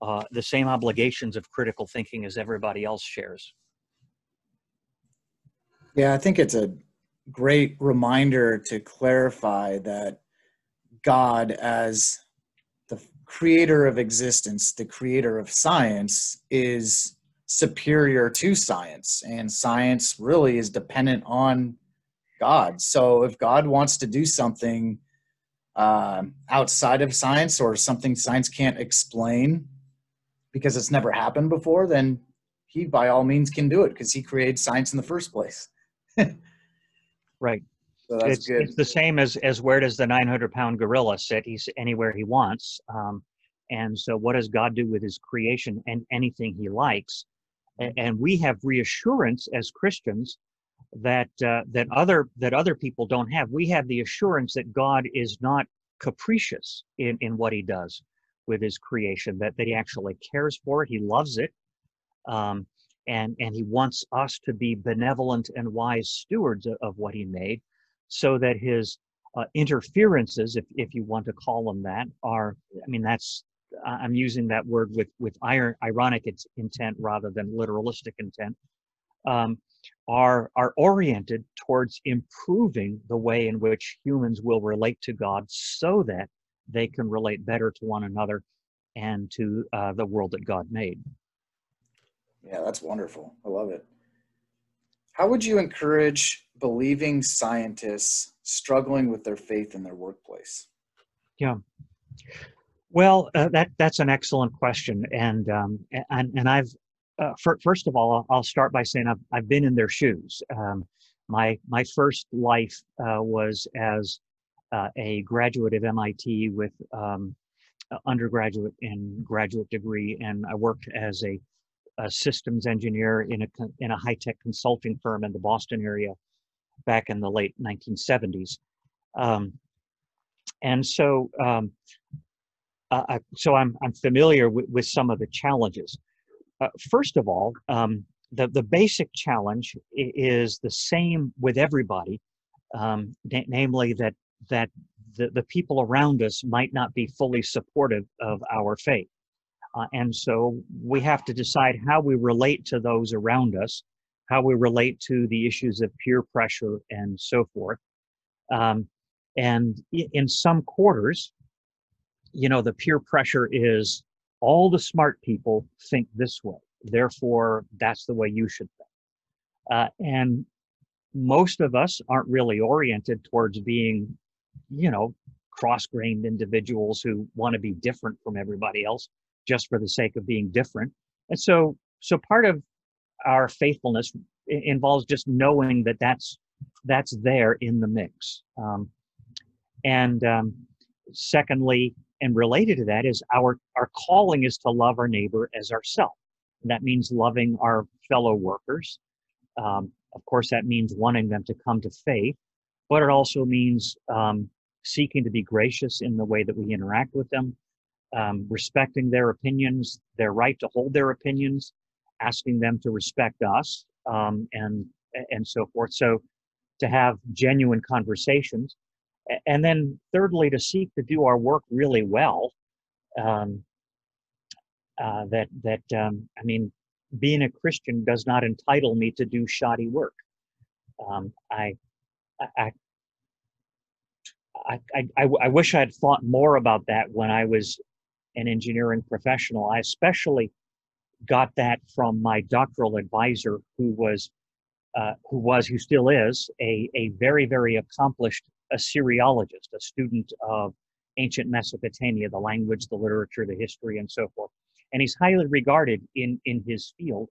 uh, the same obligations of critical thinking as everybody else shares. Yeah i think it's a great reminder to clarify that god as the creator of existence the creator of science is superior to science and science really is dependent on God. So if God wants to do something uh, outside of science or something science can't explain because it's never happened before, then he by all means can do it because he created science in the first place. right. So it's, it's, the same as as where does the 900 pound gorilla sit? He's anywhere he wants. Um, and so, what does God do with His creation and anything He likes? And, and we have reassurance as Christians that uh, that other that other people don't have. We have the assurance that God is not capricious in in what He does with His creation. That that He actually cares for it. He loves it, um, and and He wants us to be benevolent and wise stewards of, of what He made, so that His uh, interferences, if if you want to call them that, are. I mean, that's I'm using that word with with iron, ironic intent rather than literalistic intent. Um, are are oriented towards improving the way in which humans will relate to God so that they can relate better to one another and to uh, the world that God made. Yeah, that's wonderful. I love it. How would you encourage believing scientists struggling with their faith in their workplace? Yeah. Well, uh, that that's an excellent question, and um, and and I've uh, for, first of all, I'll start by saying I've, I've been in their shoes. Um, my my first life uh, was as uh, a graduate of MIT with um, undergraduate and graduate degree, and I worked as a, a systems engineer in a in a high tech consulting firm in the Boston area back in the late 1970s. Um, and so, um, uh, so I'm I'm familiar with, with some of the challenges. Uh, first of all, um, the, the basic challenge is the same with everybody, um, na- namely that, that the, the people around us might not be fully supportive of our faith. Uh, and so we have to decide how we relate to those around us, how we relate to the issues of peer pressure and so forth. Um, and in some quarters, you know, the peer pressure is all the smart people think this way. Therefore, that's the way you should think. Uh, and most of us aren't really oriented towards being, you know, cross grained individuals who want to be different from everybody else just for the sake of being different. And so, so part of our faithfulness involves just knowing that that's that's there in the mix. Um, and um, secondly, and related to that is our our calling is to love our neighbor as ourselves that means loving our fellow workers um, of course that means wanting them to come to faith but it also means um, seeking to be gracious in the way that we interact with them um, respecting their opinions their right to hold their opinions asking them to respect us um, and and so forth. So to have genuine conversations, and then thirdly to seek to do our work really well. Um, uh, that that um, I mean, being a Christian does not entitle me to do shoddy work. Um, I, I, I, I, I wish I had thought more about that when I was an engineering professional. I especially got that from my doctoral advisor, who was, uh, who was, who still is, a, a very, very accomplished Assyriologist, a student of ancient Mesopotamia, the language, the literature, the history, and so forth. And he's highly regarded in, in his field.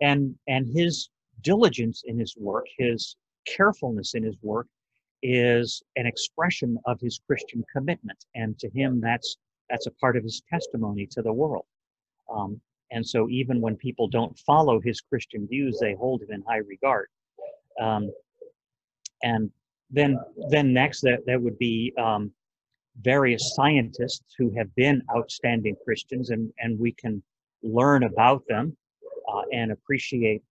And, and his diligence in his work, his carefulness in his work, is an expression of his Christian commitment. And to him, that's, that's a part of his testimony to the world. Um, and so even when people don't follow his Christian views, they hold him in high regard. Um, and then, then next, that, that would be um, various scientists who have been outstanding Christians, and, and we can learn about them uh, and appreciate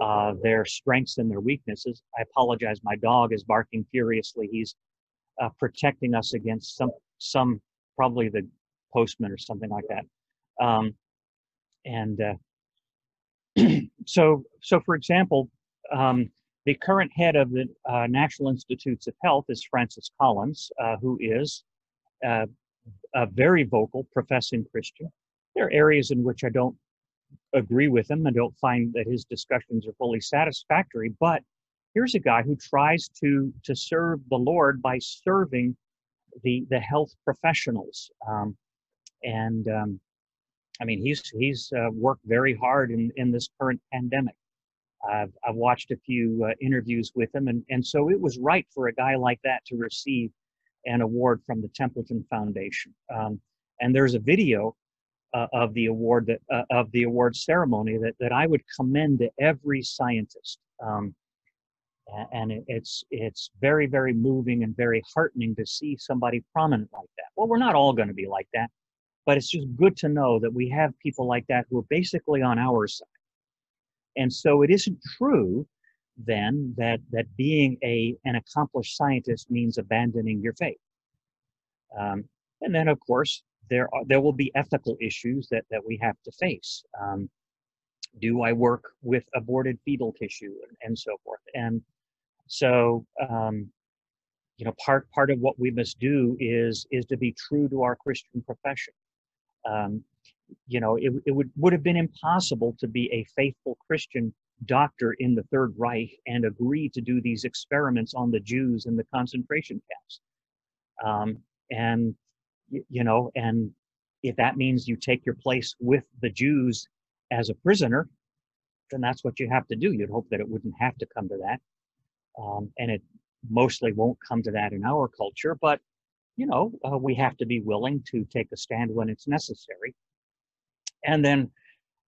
uh, their strengths and their weaknesses. I apologize, my dog is barking furiously. He's uh, protecting us against some, some probably the postman or something like that. Um, and uh, so, so for example, um, the current head of the uh, National Institutes of Health is Francis Collins, uh, who is uh, a very vocal professing Christian. There are areas in which I don't agree with him. I don't find that his discussions are fully satisfactory. But here's a guy who tries to to serve the Lord by serving the the health professionals. Um, and um, I mean, he's he's uh, worked very hard in in this current pandemic. I've I've watched a few uh, interviews with him, and and so it was right for a guy like that to receive an award from the Templeton Foundation. Um, and there's a video uh, of the award that uh, of the award ceremony that, that I would commend to every scientist. Um, and it, it's it's very very moving and very heartening to see somebody prominent like that. Well, we're not all going to be like that, but it's just good to know that we have people like that who are basically on our side. And so it isn't true then that that being a an accomplished scientist means abandoning your faith. Um, and then of course there are there will be ethical issues that that we have to face. Um, do I work with aborted fetal tissue and, and so forth? And so um, you know part part of what we must do is is to be true to our Christian profession. Um, you know, it, it would would have been impossible to be a faithful Christian doctor in the Third Reich and agree to do these experiments on the Jews in the concentration camps. Um, and you know, and if that means you take your place with the Jews as a prisoner, then that's what you have to do. You'd hope that it wouldn't have to come to that. Um, and it mostly won't come to that in our culture, but you know, uh, we have to be willing to take a stand when it's necessary. And then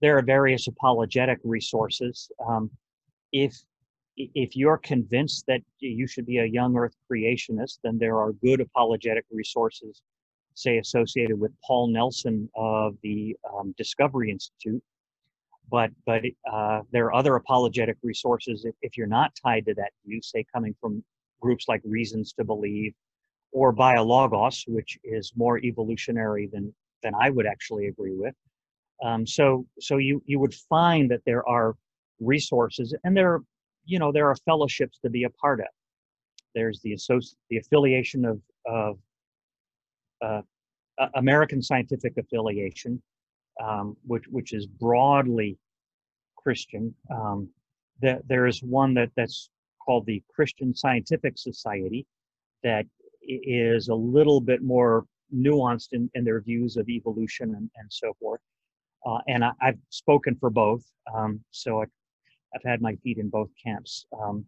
there are various apologetic resources. Um, if if you're convinced that you should be a young Earth creationist, then there are good apologetic resources say, associated with Paul Nelson of the um, Discovery Institute. But, but uh, there are other apologetic resources if, if you're not tied to that view, say coming from groups like Reasons to Believe or Biologos, which is more evolutionary than, than I would actually agree with. Um, so so you, you would find that there are resources and there, you know, there are fellowships to be a part of. There's the, associ- the affiliation of, of uh, American Scientific Affiliation, um, which which is broadly Christian. Um, that there is one that that's called the Christian Scientific Society, that is a little bit more nuanced in, in their views of evolution and, and so forth. Uh, and I, have spoken for both, um, so I, have had my feet in both camps. Um,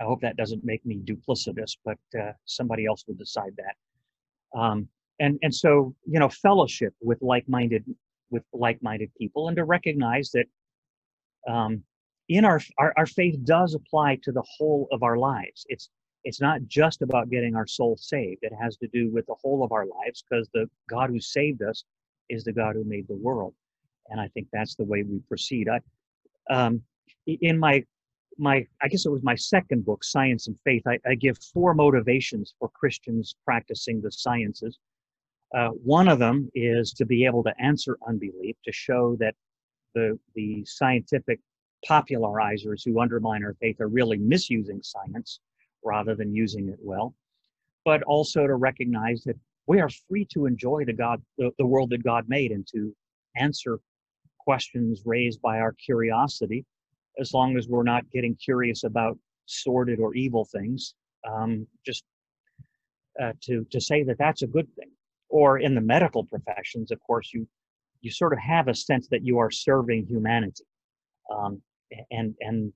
I hope that doesn't make me duplicitous, but uh, somebody else will decide that. Um, and and so you know, fellowship with like-minded with like-minded people, and to recognize that um, in our, our our faith does apply to the whole of our lives. It's it's not just about getting our soul saved. It has to do with the whole of our lives because the God who saved us is the God who made the world. and I think that's the way we proceed. I, um, in my my I guess it was my second book, Science and Faith. I, I give four motivations for Christians practicing the sciences. Uh, one of them is to be able to answer unbelief, to show that the the scientific popularizers who undermine our faith are really misusing science rather than using it well, but also to recognize that we are free to enjoy the God, the, the world that God made, and to answer questions raised by our curiosity, as long as we're not getting curious about sordid or evil things. Um, just uh, to to say that that's a good thing. Or in the medical professions, of course, you you sort of have a sense that you are serving humanity, um, and and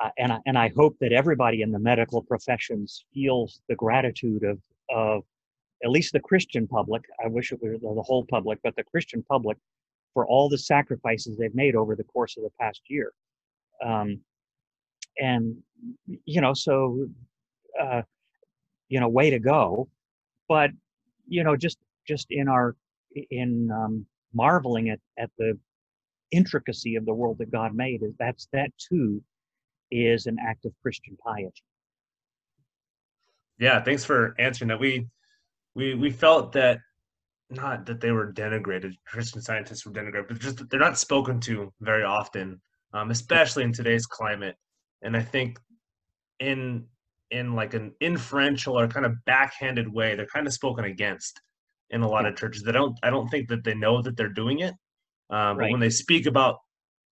uh, and I, and I hope that everybody in the medical professions feels the gratitude of of at least the Christian public. I wish it were the whole public, but the Christian public for all the sacrifices they've made over the course of the past year. Um, and you know, so uh, you know, way to go. But you know, just just in our in um, marveling at at the intricacy of the world that God made, is that's that too is an act of Christian piety. Yeah, thanks for answering that. We we we felt that not that they were denigrated, Christian scientists were denigrated, but just they're not spoken to very often, um, especially in today's climate. And I think in in like an inferential or kind of backhanded way, they're kind of spoken against in a lot of churches. They don't. I don't think that they know that they're doing it. Um, right. But when they speak about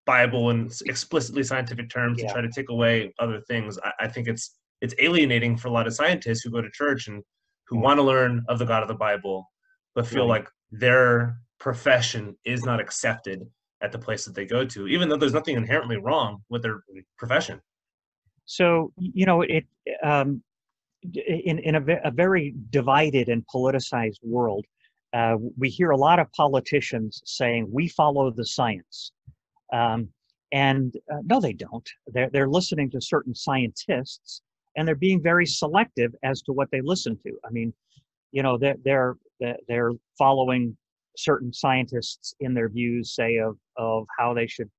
Bible in explicitly scientific terms yeah. and try to take away other things, I, I, think it's it's alienating for a lot of scientists who go to church and who want to learn of the God of the Bible, but feel like their profession is not accepted at the place that they go to, even though there's nothing inherently wrong with their profession. So you know it. Um, in in a, a very divided and politicized world, uh, we hear a lot of politicians saying we follow the science, um, and uh, no, they don't. They're they're listening to certain scientists, and they're being very selective as to what they listen to. I mean, you know, they're they're they're following certain scientists in their views, say of of how they should,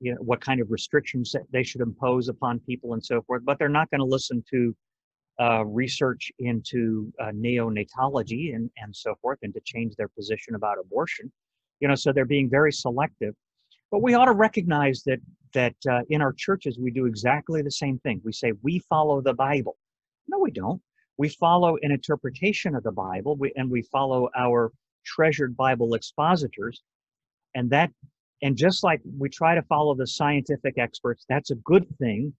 you know, what kind of restrictions they should impose upon people and so forth. But they're not going to listen to uh, research into uh, neonatology and and so forth, and to change their position about abortion. You know, so they're being very selective. But we ought to recognize that that uh, in our churches we do exactly the same thing. We say we follow the Bible. No, we don't. We follow an interpretation of the Bible, we, and we follow our treasured Bible expositors, and that and just like we try to follow the scientific experts, that's a good thing,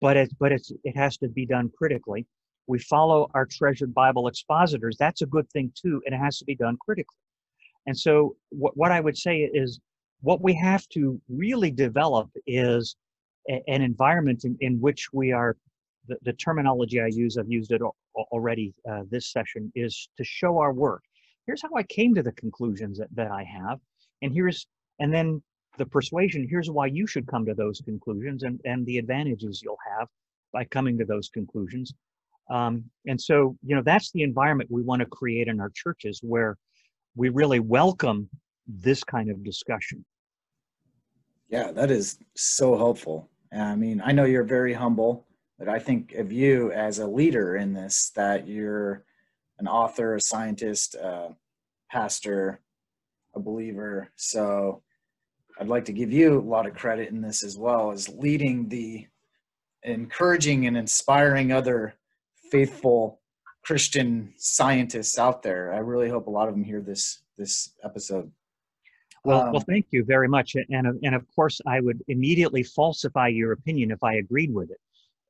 but it's but it's it has to be done critically. We follow our treasured Bible expositors. That's a good thing too, and it has to be done critically. And so, what, what I would say is what we have to really develop is a, an environment in, in which we are the, the, terminology i use i've used it already uh, this session is to show our work. Here's how i came to the conclusions that, that i have and here's and then the persuasion here's why you should come to those conclusions and, and the advantages you'll have by coming to those conclusions. Um, and so you know that's the environment we want to create in our churches where we really welcome this kind of discussion. Yeah, that is so helpful. I mean, I know you're very humble, but I think of you as a leader in this, that you're an author, a scientist, a pastor, a believer. So I'd like to give you a lot of credit in this as well as leading the encouraging and inspiring other faithful Christian scientists out there. I really hope a lot of them hear this this episode. Well, um, well, thank you very much, and and of course, I would immediately falsify your opinion if I agreed with it.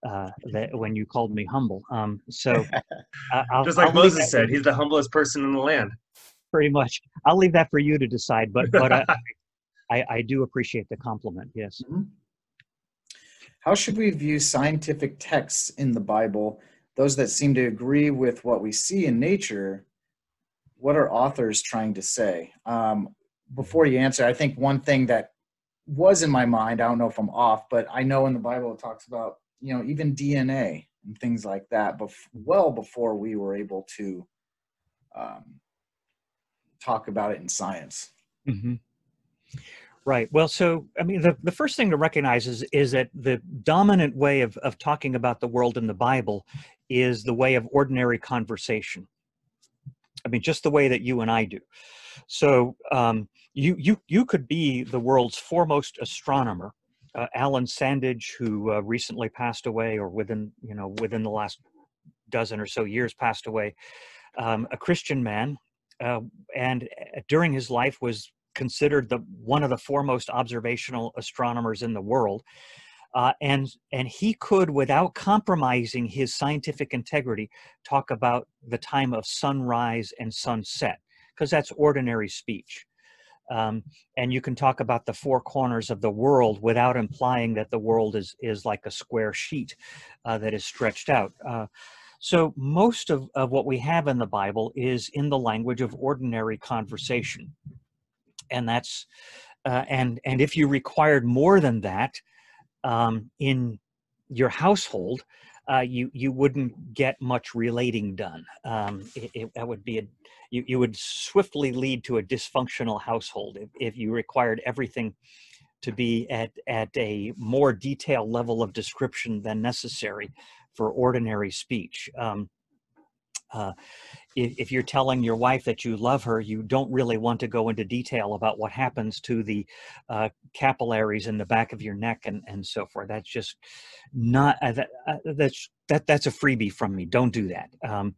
Uh, that when you called me humble, um, so uh, just like I'll Moses said, he's the humblest person in the land. Pretty much, I'll leave that for you to decide. But but I, I, I do appreciate the compliment. Yes. Mm-hmm. How should we view scientific texts in the Bible? Those that seem to agree with what we see in nature, what are authors trying to say? Um, before you answer, I think one thing that was in my mind, I don't know if I'm off, but I know in the Bible it talks about, you know, even DNA and things like that, but well before we were able to um, talk about it in science. Mm-hmm. Right. Well, so I mean, the, the first thing to recognize is, is that the dominant way of, of talking about the world in the Bible is the way of ordinary conversation. I mean, just the way that you and I do. So um, you you you could be the world's foremost astronomer, uh, Alan Sandage, who uh, recently passed away, or within you know within the last dozen or so years passed away, um, a Christian man, uh, and uh, during his life was considered the one of the foremost observational astronomers in the world. Uh, and and he could, without compromising his scientific integrity, talk about the time of sunrise and sunset, because that's ordinary speech. Um, and you can talk about the four corners of the world without implying that the world is is like a square sheet uh, that is stretched out. Uh, so most of, of what we have in the Bible is in the language of ordinary conversation and that's uh, and and if you required more than that um, in your household, uh, you you wouldn't get much relating done. Um, it, it, that would be a you, you would swiftly lead to a dysfunctional household if, if you required everything to be at at a more detailed level of description than necessary for ordinary speech. Um, uh, if, if, you're telling your wife that you love her, you don't really want to go into detail about what happens to the uh, capillaries in the back of your neck and, and so forth. That's just not uh, that, uh, that's that that's a freebie from me. Don't do that. Um,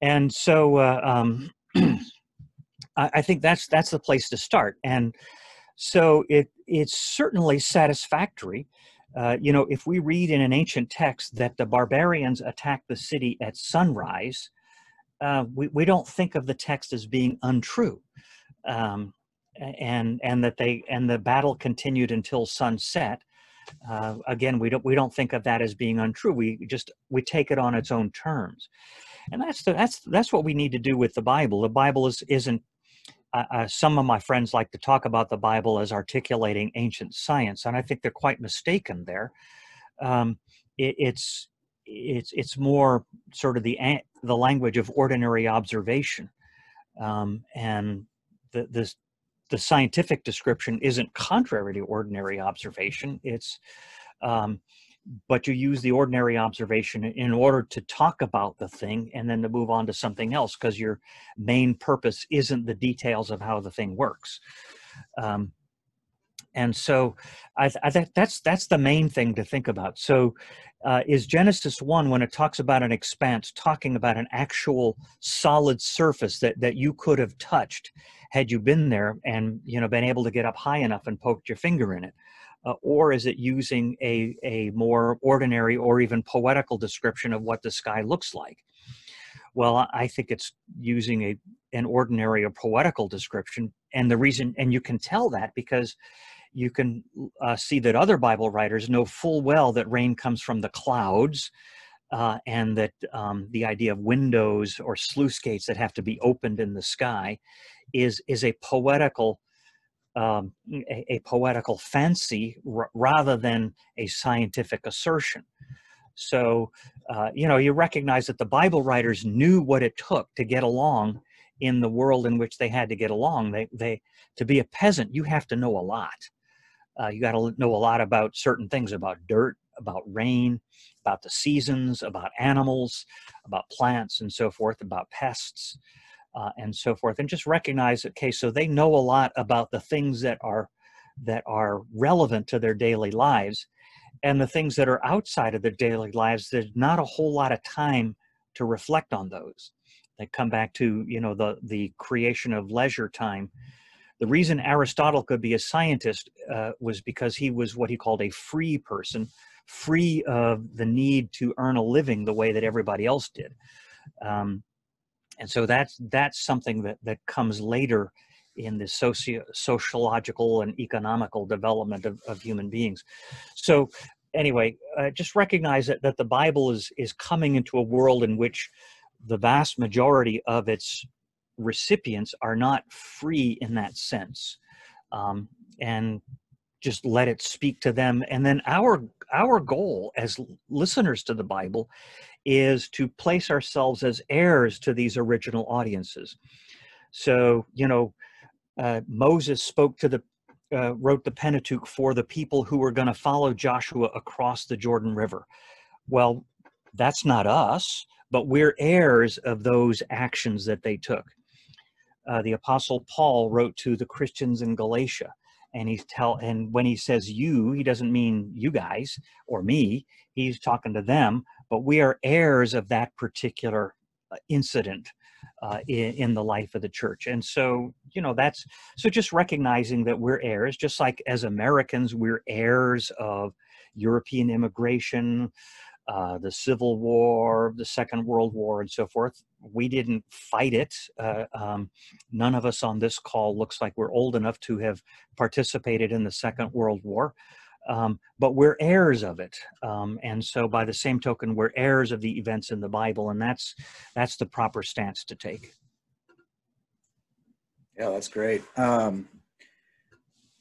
and so uh, um, I, I think that's that's the place to start. And so it it's certainly satisfactory uh, you know, if we read in an ancient text that the barbarians attacked the city at sunrise, uh, we, we don't think of the text as being untrue. Um, and and that they and the battle continued until sunset. Uh, again, we don't we don't think of that as being untrue. We just we take it on its own terms, and that's the, that's that's what we need to do with the Bible. The Bible is isn't uh, some of my friends like to talk about the Bible as articulating ancient science, and I think they're quite mistaken there. Um, it, it's it's it's more sort of the the language of ordinary observation, um, and the the the scientific description isn't contrary to ordinary observation. It's um, but you use the ordinary observation in order to talk about the thing and then to move on to something else because your main purpose isn't the details of how the thing works. Um, and so I, I think that's that's the main thing to think about. So uh, is genesis 1 when it talks about an expanse talking about an actual solid surface that that you could have touched had you been there and you know been able to get up high enough and poked your finger in it uh, or is it using a, a more ordinary or even poetical description of what the sky looks like? Well, I think it's using a an ordinary or poetical description, and the reason, and you can tell that because you can uh, see that other Bible writers know full well that rain comes from the clouds, uh, and that um, the idea of windows or sluice gates that have to be opened in the sky is is a poetical um, a, a, poetical fancy rather than a scientific assertion. So, uh, you know, you recognize that the Bible writers knew what it took to get along in the world in which they had to get along. They, they, to be a peasant, you have to know a lot. Uh, you got to know a lot about certain things about dirt, about rain, about the seasons, about animals, about plants, and so forth, about pests uh, and so forth, and just recognize, okay, so they know a lot about the things that are that are relevant to their daily lives, and the things that are outside of their daily lives. There's not a whole lot of time to reflect on those. They come back to you know the the creation of leisure time. The reason Aristotle could be a scientist uh, was because he was what he called a free person, free of the need to earn a living the way that everybody else did. Um, and so that's that's something that that comes later in the socio sociological and economical development of, of human beings. So anyway uh, just recognize that, that the bible is is coming into a world in which the vast majority of its recipients are not free in that sense. Um, and just let it speak to them and then our our goal as listeners to the bible is to place ourselves as heirs to these original audiences. So, you know, uh, Moses spoke to the uh, wrote the Pentateuch for the people who were going to follow Joshua across the Jordan River. Well, that's not us, but we're heirs of those actions that they took. Uh, the Apostle Paul wrote to the Christians in Galatia, and he tell and when he says you, he doesn't mean you guys or me. He's talking to them, but we are heirs of that particular uh, incident uh, in, in, the life of the church. And so, you know, that's so just recognizing that we're heirs, just like as Americans, we're heirs of European immigration, uh, the Civil War, the Second World War, and so forth. We didn't fight it. Uh, um, none of us on this call looks like we're old enough to have participated in the Second World War. Um, but we're heirs of it, um, and so by the same token, we're heirs of the events in the Bible, and that's that's the proper stance to take. Yeah, that's great. Um,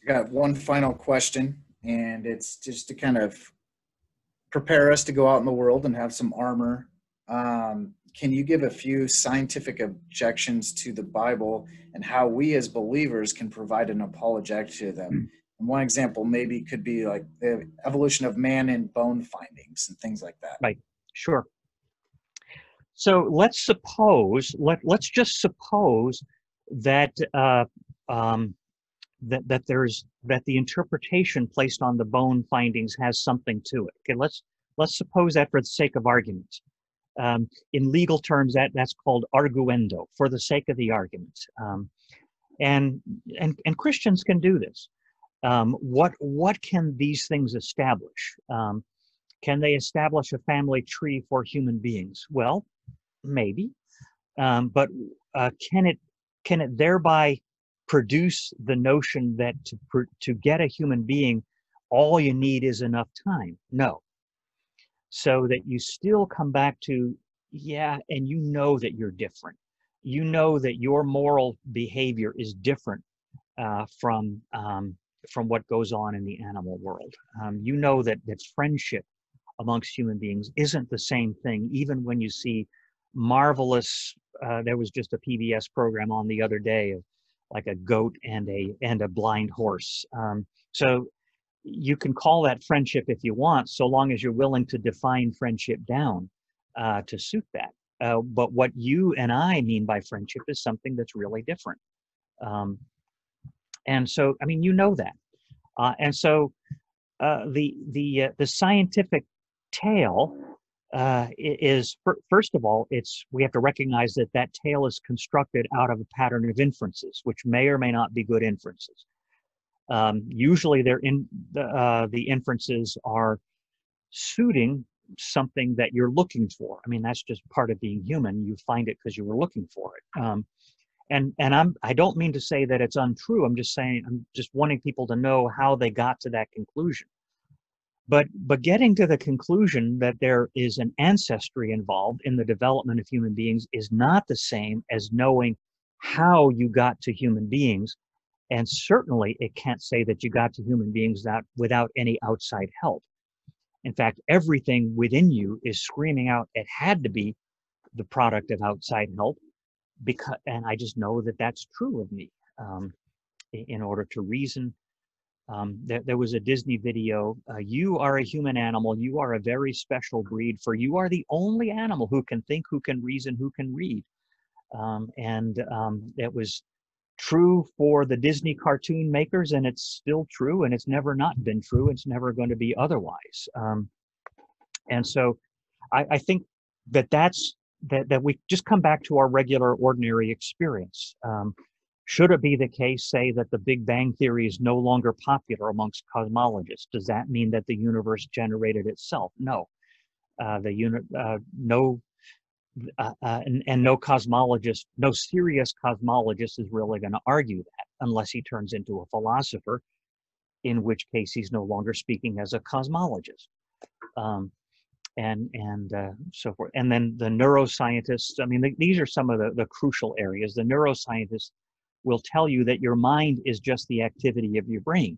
I got one final question, and it's just to kind of prepare us to go out in the world and have some armor. Um, can you give a few scientific objections to the Bible and how we as believers can provide an apologetic to them? Mm. And one example maybe could be like the evolution of man and bone findings and things like that. Right. Sure. So let's suppose let let's just suppose that uh, um, that that there's that the interpretation placed on the bone findings has something to it. Okay, let's let's suppose that for the sake of argument. Um, in legal terms, that that's called arguendo for the sake of the argument. Um, and and and Christians can do this. Um, what what can these things establish? Um, can they establish a family tree for human beings? Well, maybe, um, but uh, can it can it thereby produce the notion that to, to get a human being, all you need is enough time. No. So that you still come back to, yeah, and you know that you're different. You know that your moral behavior is different uh, from um, from what goes on in the animal world. Um, you know that that friendship amongst human beings isn't the same thing, even when you see marvelous. Uh, there was just a PBS program on the other day of like a goat and a and a blind horse. Um, so you can call that friendship if you want, so long as you're willing to define friendship down uh, to suit that. Uh, but what you and I mean by friendship is something that's really different. Um, and so, I mean, you know that. Uh, and so, uh, the the uh, the scientific tale uh, is first of all, it's we have to recognize that that tale is constructed out of a pattern of inferences, which may or may not be good inferences. Um, usually, they're in the, uh, the inferences are suiting something that you're looking for. I mean, that's just part of being human. You find it because you were looking for it. Um, and and I'm I don't mean to say that it's untrue. I'm just saying I'm just wanting people to know how they got to that conclusion. But, but getting to the conclusion that there is an ancestry involved in the development of human beings is not the same as knowing how you got to human beings. And certainly it can't say that you got to human beings that, without any outside help. In fact, everything within you is screaming out, it had to be the product of outside help. Because, and I just know that that's true of me. Um, in order to reason um, there, there, was a Disney video. Uh, you are a human animal. You are a very special breed, for you are the only animal who can think, who can reason, who can read. Um, and um, it was true for the Disney cartoon makers, and it's still true, and it's never not been true. It's never going to be otherwise. Um, and so, I, I, think that that's that that we just come back to our regular, ordinary experience. Should it be the case, say, that the Big Bang Theory is no longer popular amongst cosmologists? Does that mean that the universe generated itself? No. Uh, the unit, uh, no, uh, uh, and, and no cosmologist, no serious cosmologist is really going to argue that unless he turns into a philosopher, in which case he's no longer speaking as a cosmologist. Um, and and uh, so forth. And then the neuroscientists. I mean, the, these are some of the, the crucial areas. The neuroscientists will tell you that your mind is just the activity of your brain.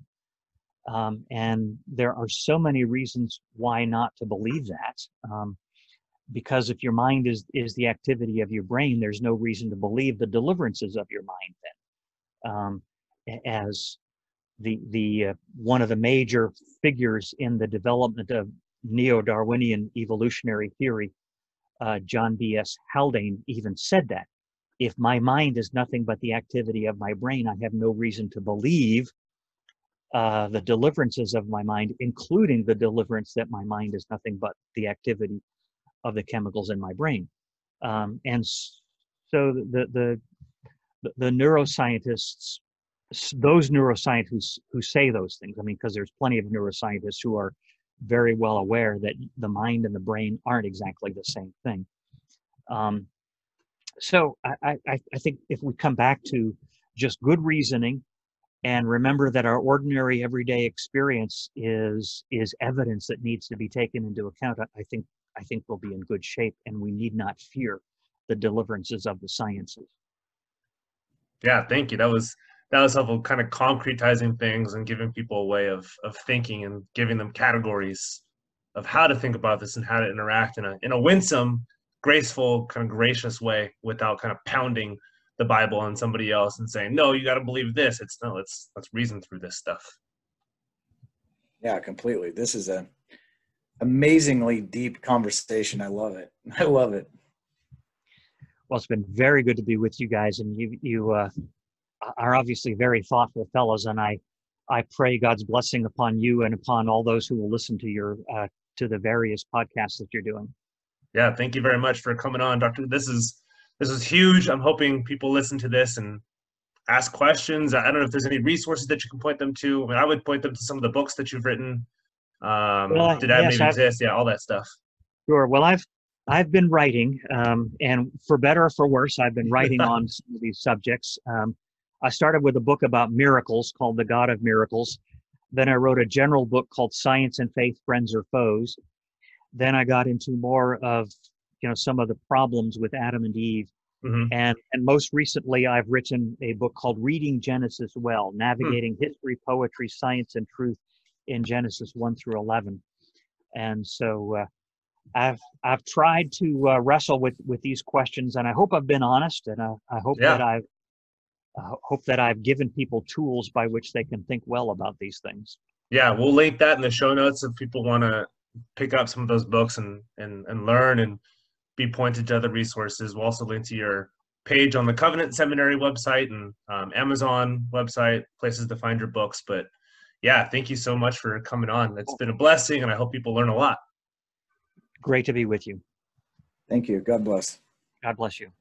Um, and there are so many reasons why not to believe that. Um, because if your mind is, is the activity of your brain, there's no reason to believe the deliverances of your mind then. Um, as the the uh, one of the major figures in the development of neo-Darwinian evolutionary theory, uh, John B.S. Haldane, even said that if my mind is nothing but the activity of my brain, I have no reason to believe uh, the deliverances of my mind, including the deliverance that my mind is nothing but the activity of the chemicals in my brain. Um, and so the, the, the neuroscientists, those neuroscientists who say those things, I mean, because there's plenty of neuroscientists who are very well aware that the mind and the brain aren't exactly the same thing. Um, so I, I, I think if we come back to just good reasoning and remember that our ordinary everyday experience is is evidence that needs to be taken into account, I think I think we'll be in good shape and we need not fear the deliverances of the sciences. Yeah, thank you. That was that was helpful kind of concretizing things and giving people a way of of thinking and giving them categories of how to think about this and how to interact in a in a winsome graceful, kind of gracious way without kind of pounding the Bible on somebody else and saying, "No, you got to believe this." It's no, let's let's reason through this stuff. Yeah, completely. This is a amazingly deep conversation. I love it. I love it. Well, it's been very good to be with you guys, and you you uh, are obviously very thoughtful fellows, and I I pray God's blessing upon you and upon all those who will listen to your uh, to the various podcasts that you're doing yeah, thank you very much for coming on, Doctor. This is this is huge. I'm hoping people listen to this and ask questions. I don't know if there's any resources that you can point them to. I mean, I would point them to some of the books that you've written. Um, well, did that yes, maybe I've, exist? Yeah, all that stuff. Sure. Well, I've I've been writing, um, and for better or for worse, I've been writing on some of these subjects. Um, I started with a book about miracles called The God of Miracles. Then I wrote a general book called Science and Faith, Friends or Foes then I got into more of you know some of the problems with Adam and Eve. Mm-hmm. And and most recently, I've written a book called Reading Genesis Well. Navigating hmm. History, Poetry, Science, and Truth in Genesis one through eleven. And so uh, I've I've tried to uh, wrestle with with these questions, and I hope I've been honest, and I, I hope yeah. that I've I hope that I've given people tools by which they can think well about these things. Yeah, we'll link that in the show notes if people want to pick up some of those books and and and learn and be pointed to other resources. We'll also link to your page on the Covenant Seminary website and um, Amazon website, places to find your books. But yeah, thank you so much for coming on. It's been a blessing, and I hope people learn a lot. Great to be with you. Thank you. God bless. God bless you.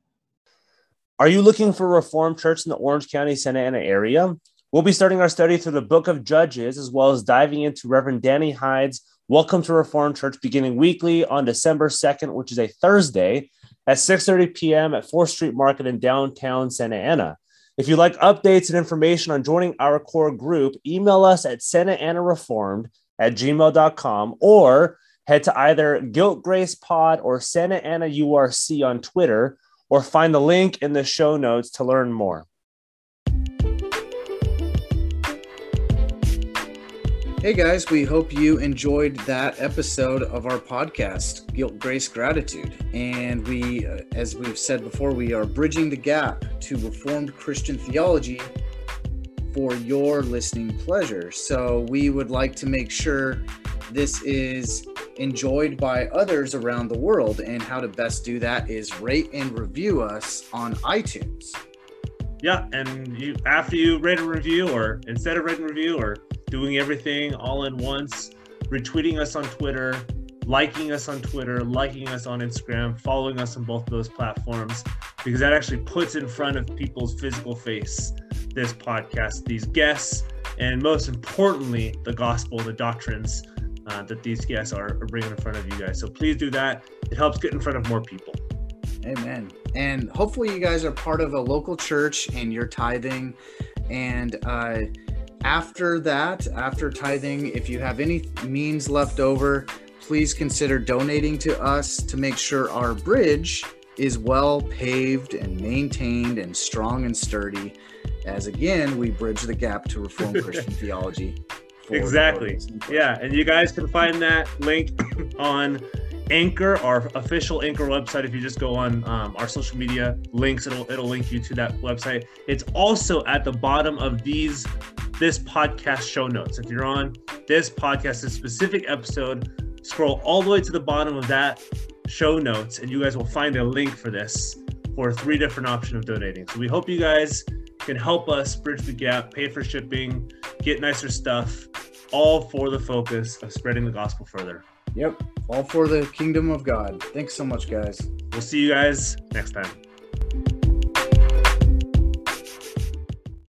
Are you looking for a Reformed church in the Orange County, Santa Ana area? We'll be starting our study through the book of Judges, as well as diving into Reverend Danny Hyde's Welcome to Reformed Church beginning weekly on December 2nd, which is a Thursday at 6:30 p.m. at 4th Street Market in downtown Santa Ana. If you'd like updates and information on joining our core group, email us at Santa Ana Reformed at gmail.com or head to either Guilt Grace Pod or Santa Ana URC on Twitter or find the link in the show notes to learn more. Hey guys, we hope you enjoyed that episode of our podcast, Guilt, Grace, Gratitude. And we, uh, as we've said before, we are bridging the gap to Reformed Christian theology for your listening pleasure. So we would like to make sure this is enjoyed by others around the world. And how to best do that is rate and review us on iTunes. Yeah, and you after you rate a review, or instead of rating review, or doing everything all in once, retweeting us on Twitter, liking us on Twitter, liking us on Instagram, following us on both of those platforms, because that actually puts in front of people's physical face this podcast, these guests, and most importantly, the gospel, the doctrines uh, that these guests are, are bringing in front of you guys. So please do that. It helps get in front of more people. Amen. And hopefully, you guys are part of a local church and you're tithing. And uh, after that, after tithing, if you have any means left over, please consider donating to us to make sure our bridge is well paved and maintained and strong and sturdy. As again, we bridge the gap to Reformed Christian theology. Exactly. Yeah. And you guys can find that link on Anchor, our official Anchor website. If you just go on um, our social media links, it'll it'll link you to that website. It's also at the bottom of these this podcast show notes. If you're on this podcast, this specific episode, scroll all the way to the bottom of that show notes, and you guys will find a link for this for three different options of donating. So we hope you guys can help us bridge the gap, pay for shipping, get nicer stuff, all for the focus of spreading the gospel further. Yep. All for the kingdom of God. Thanks so much, guys. We'll see you guys next time.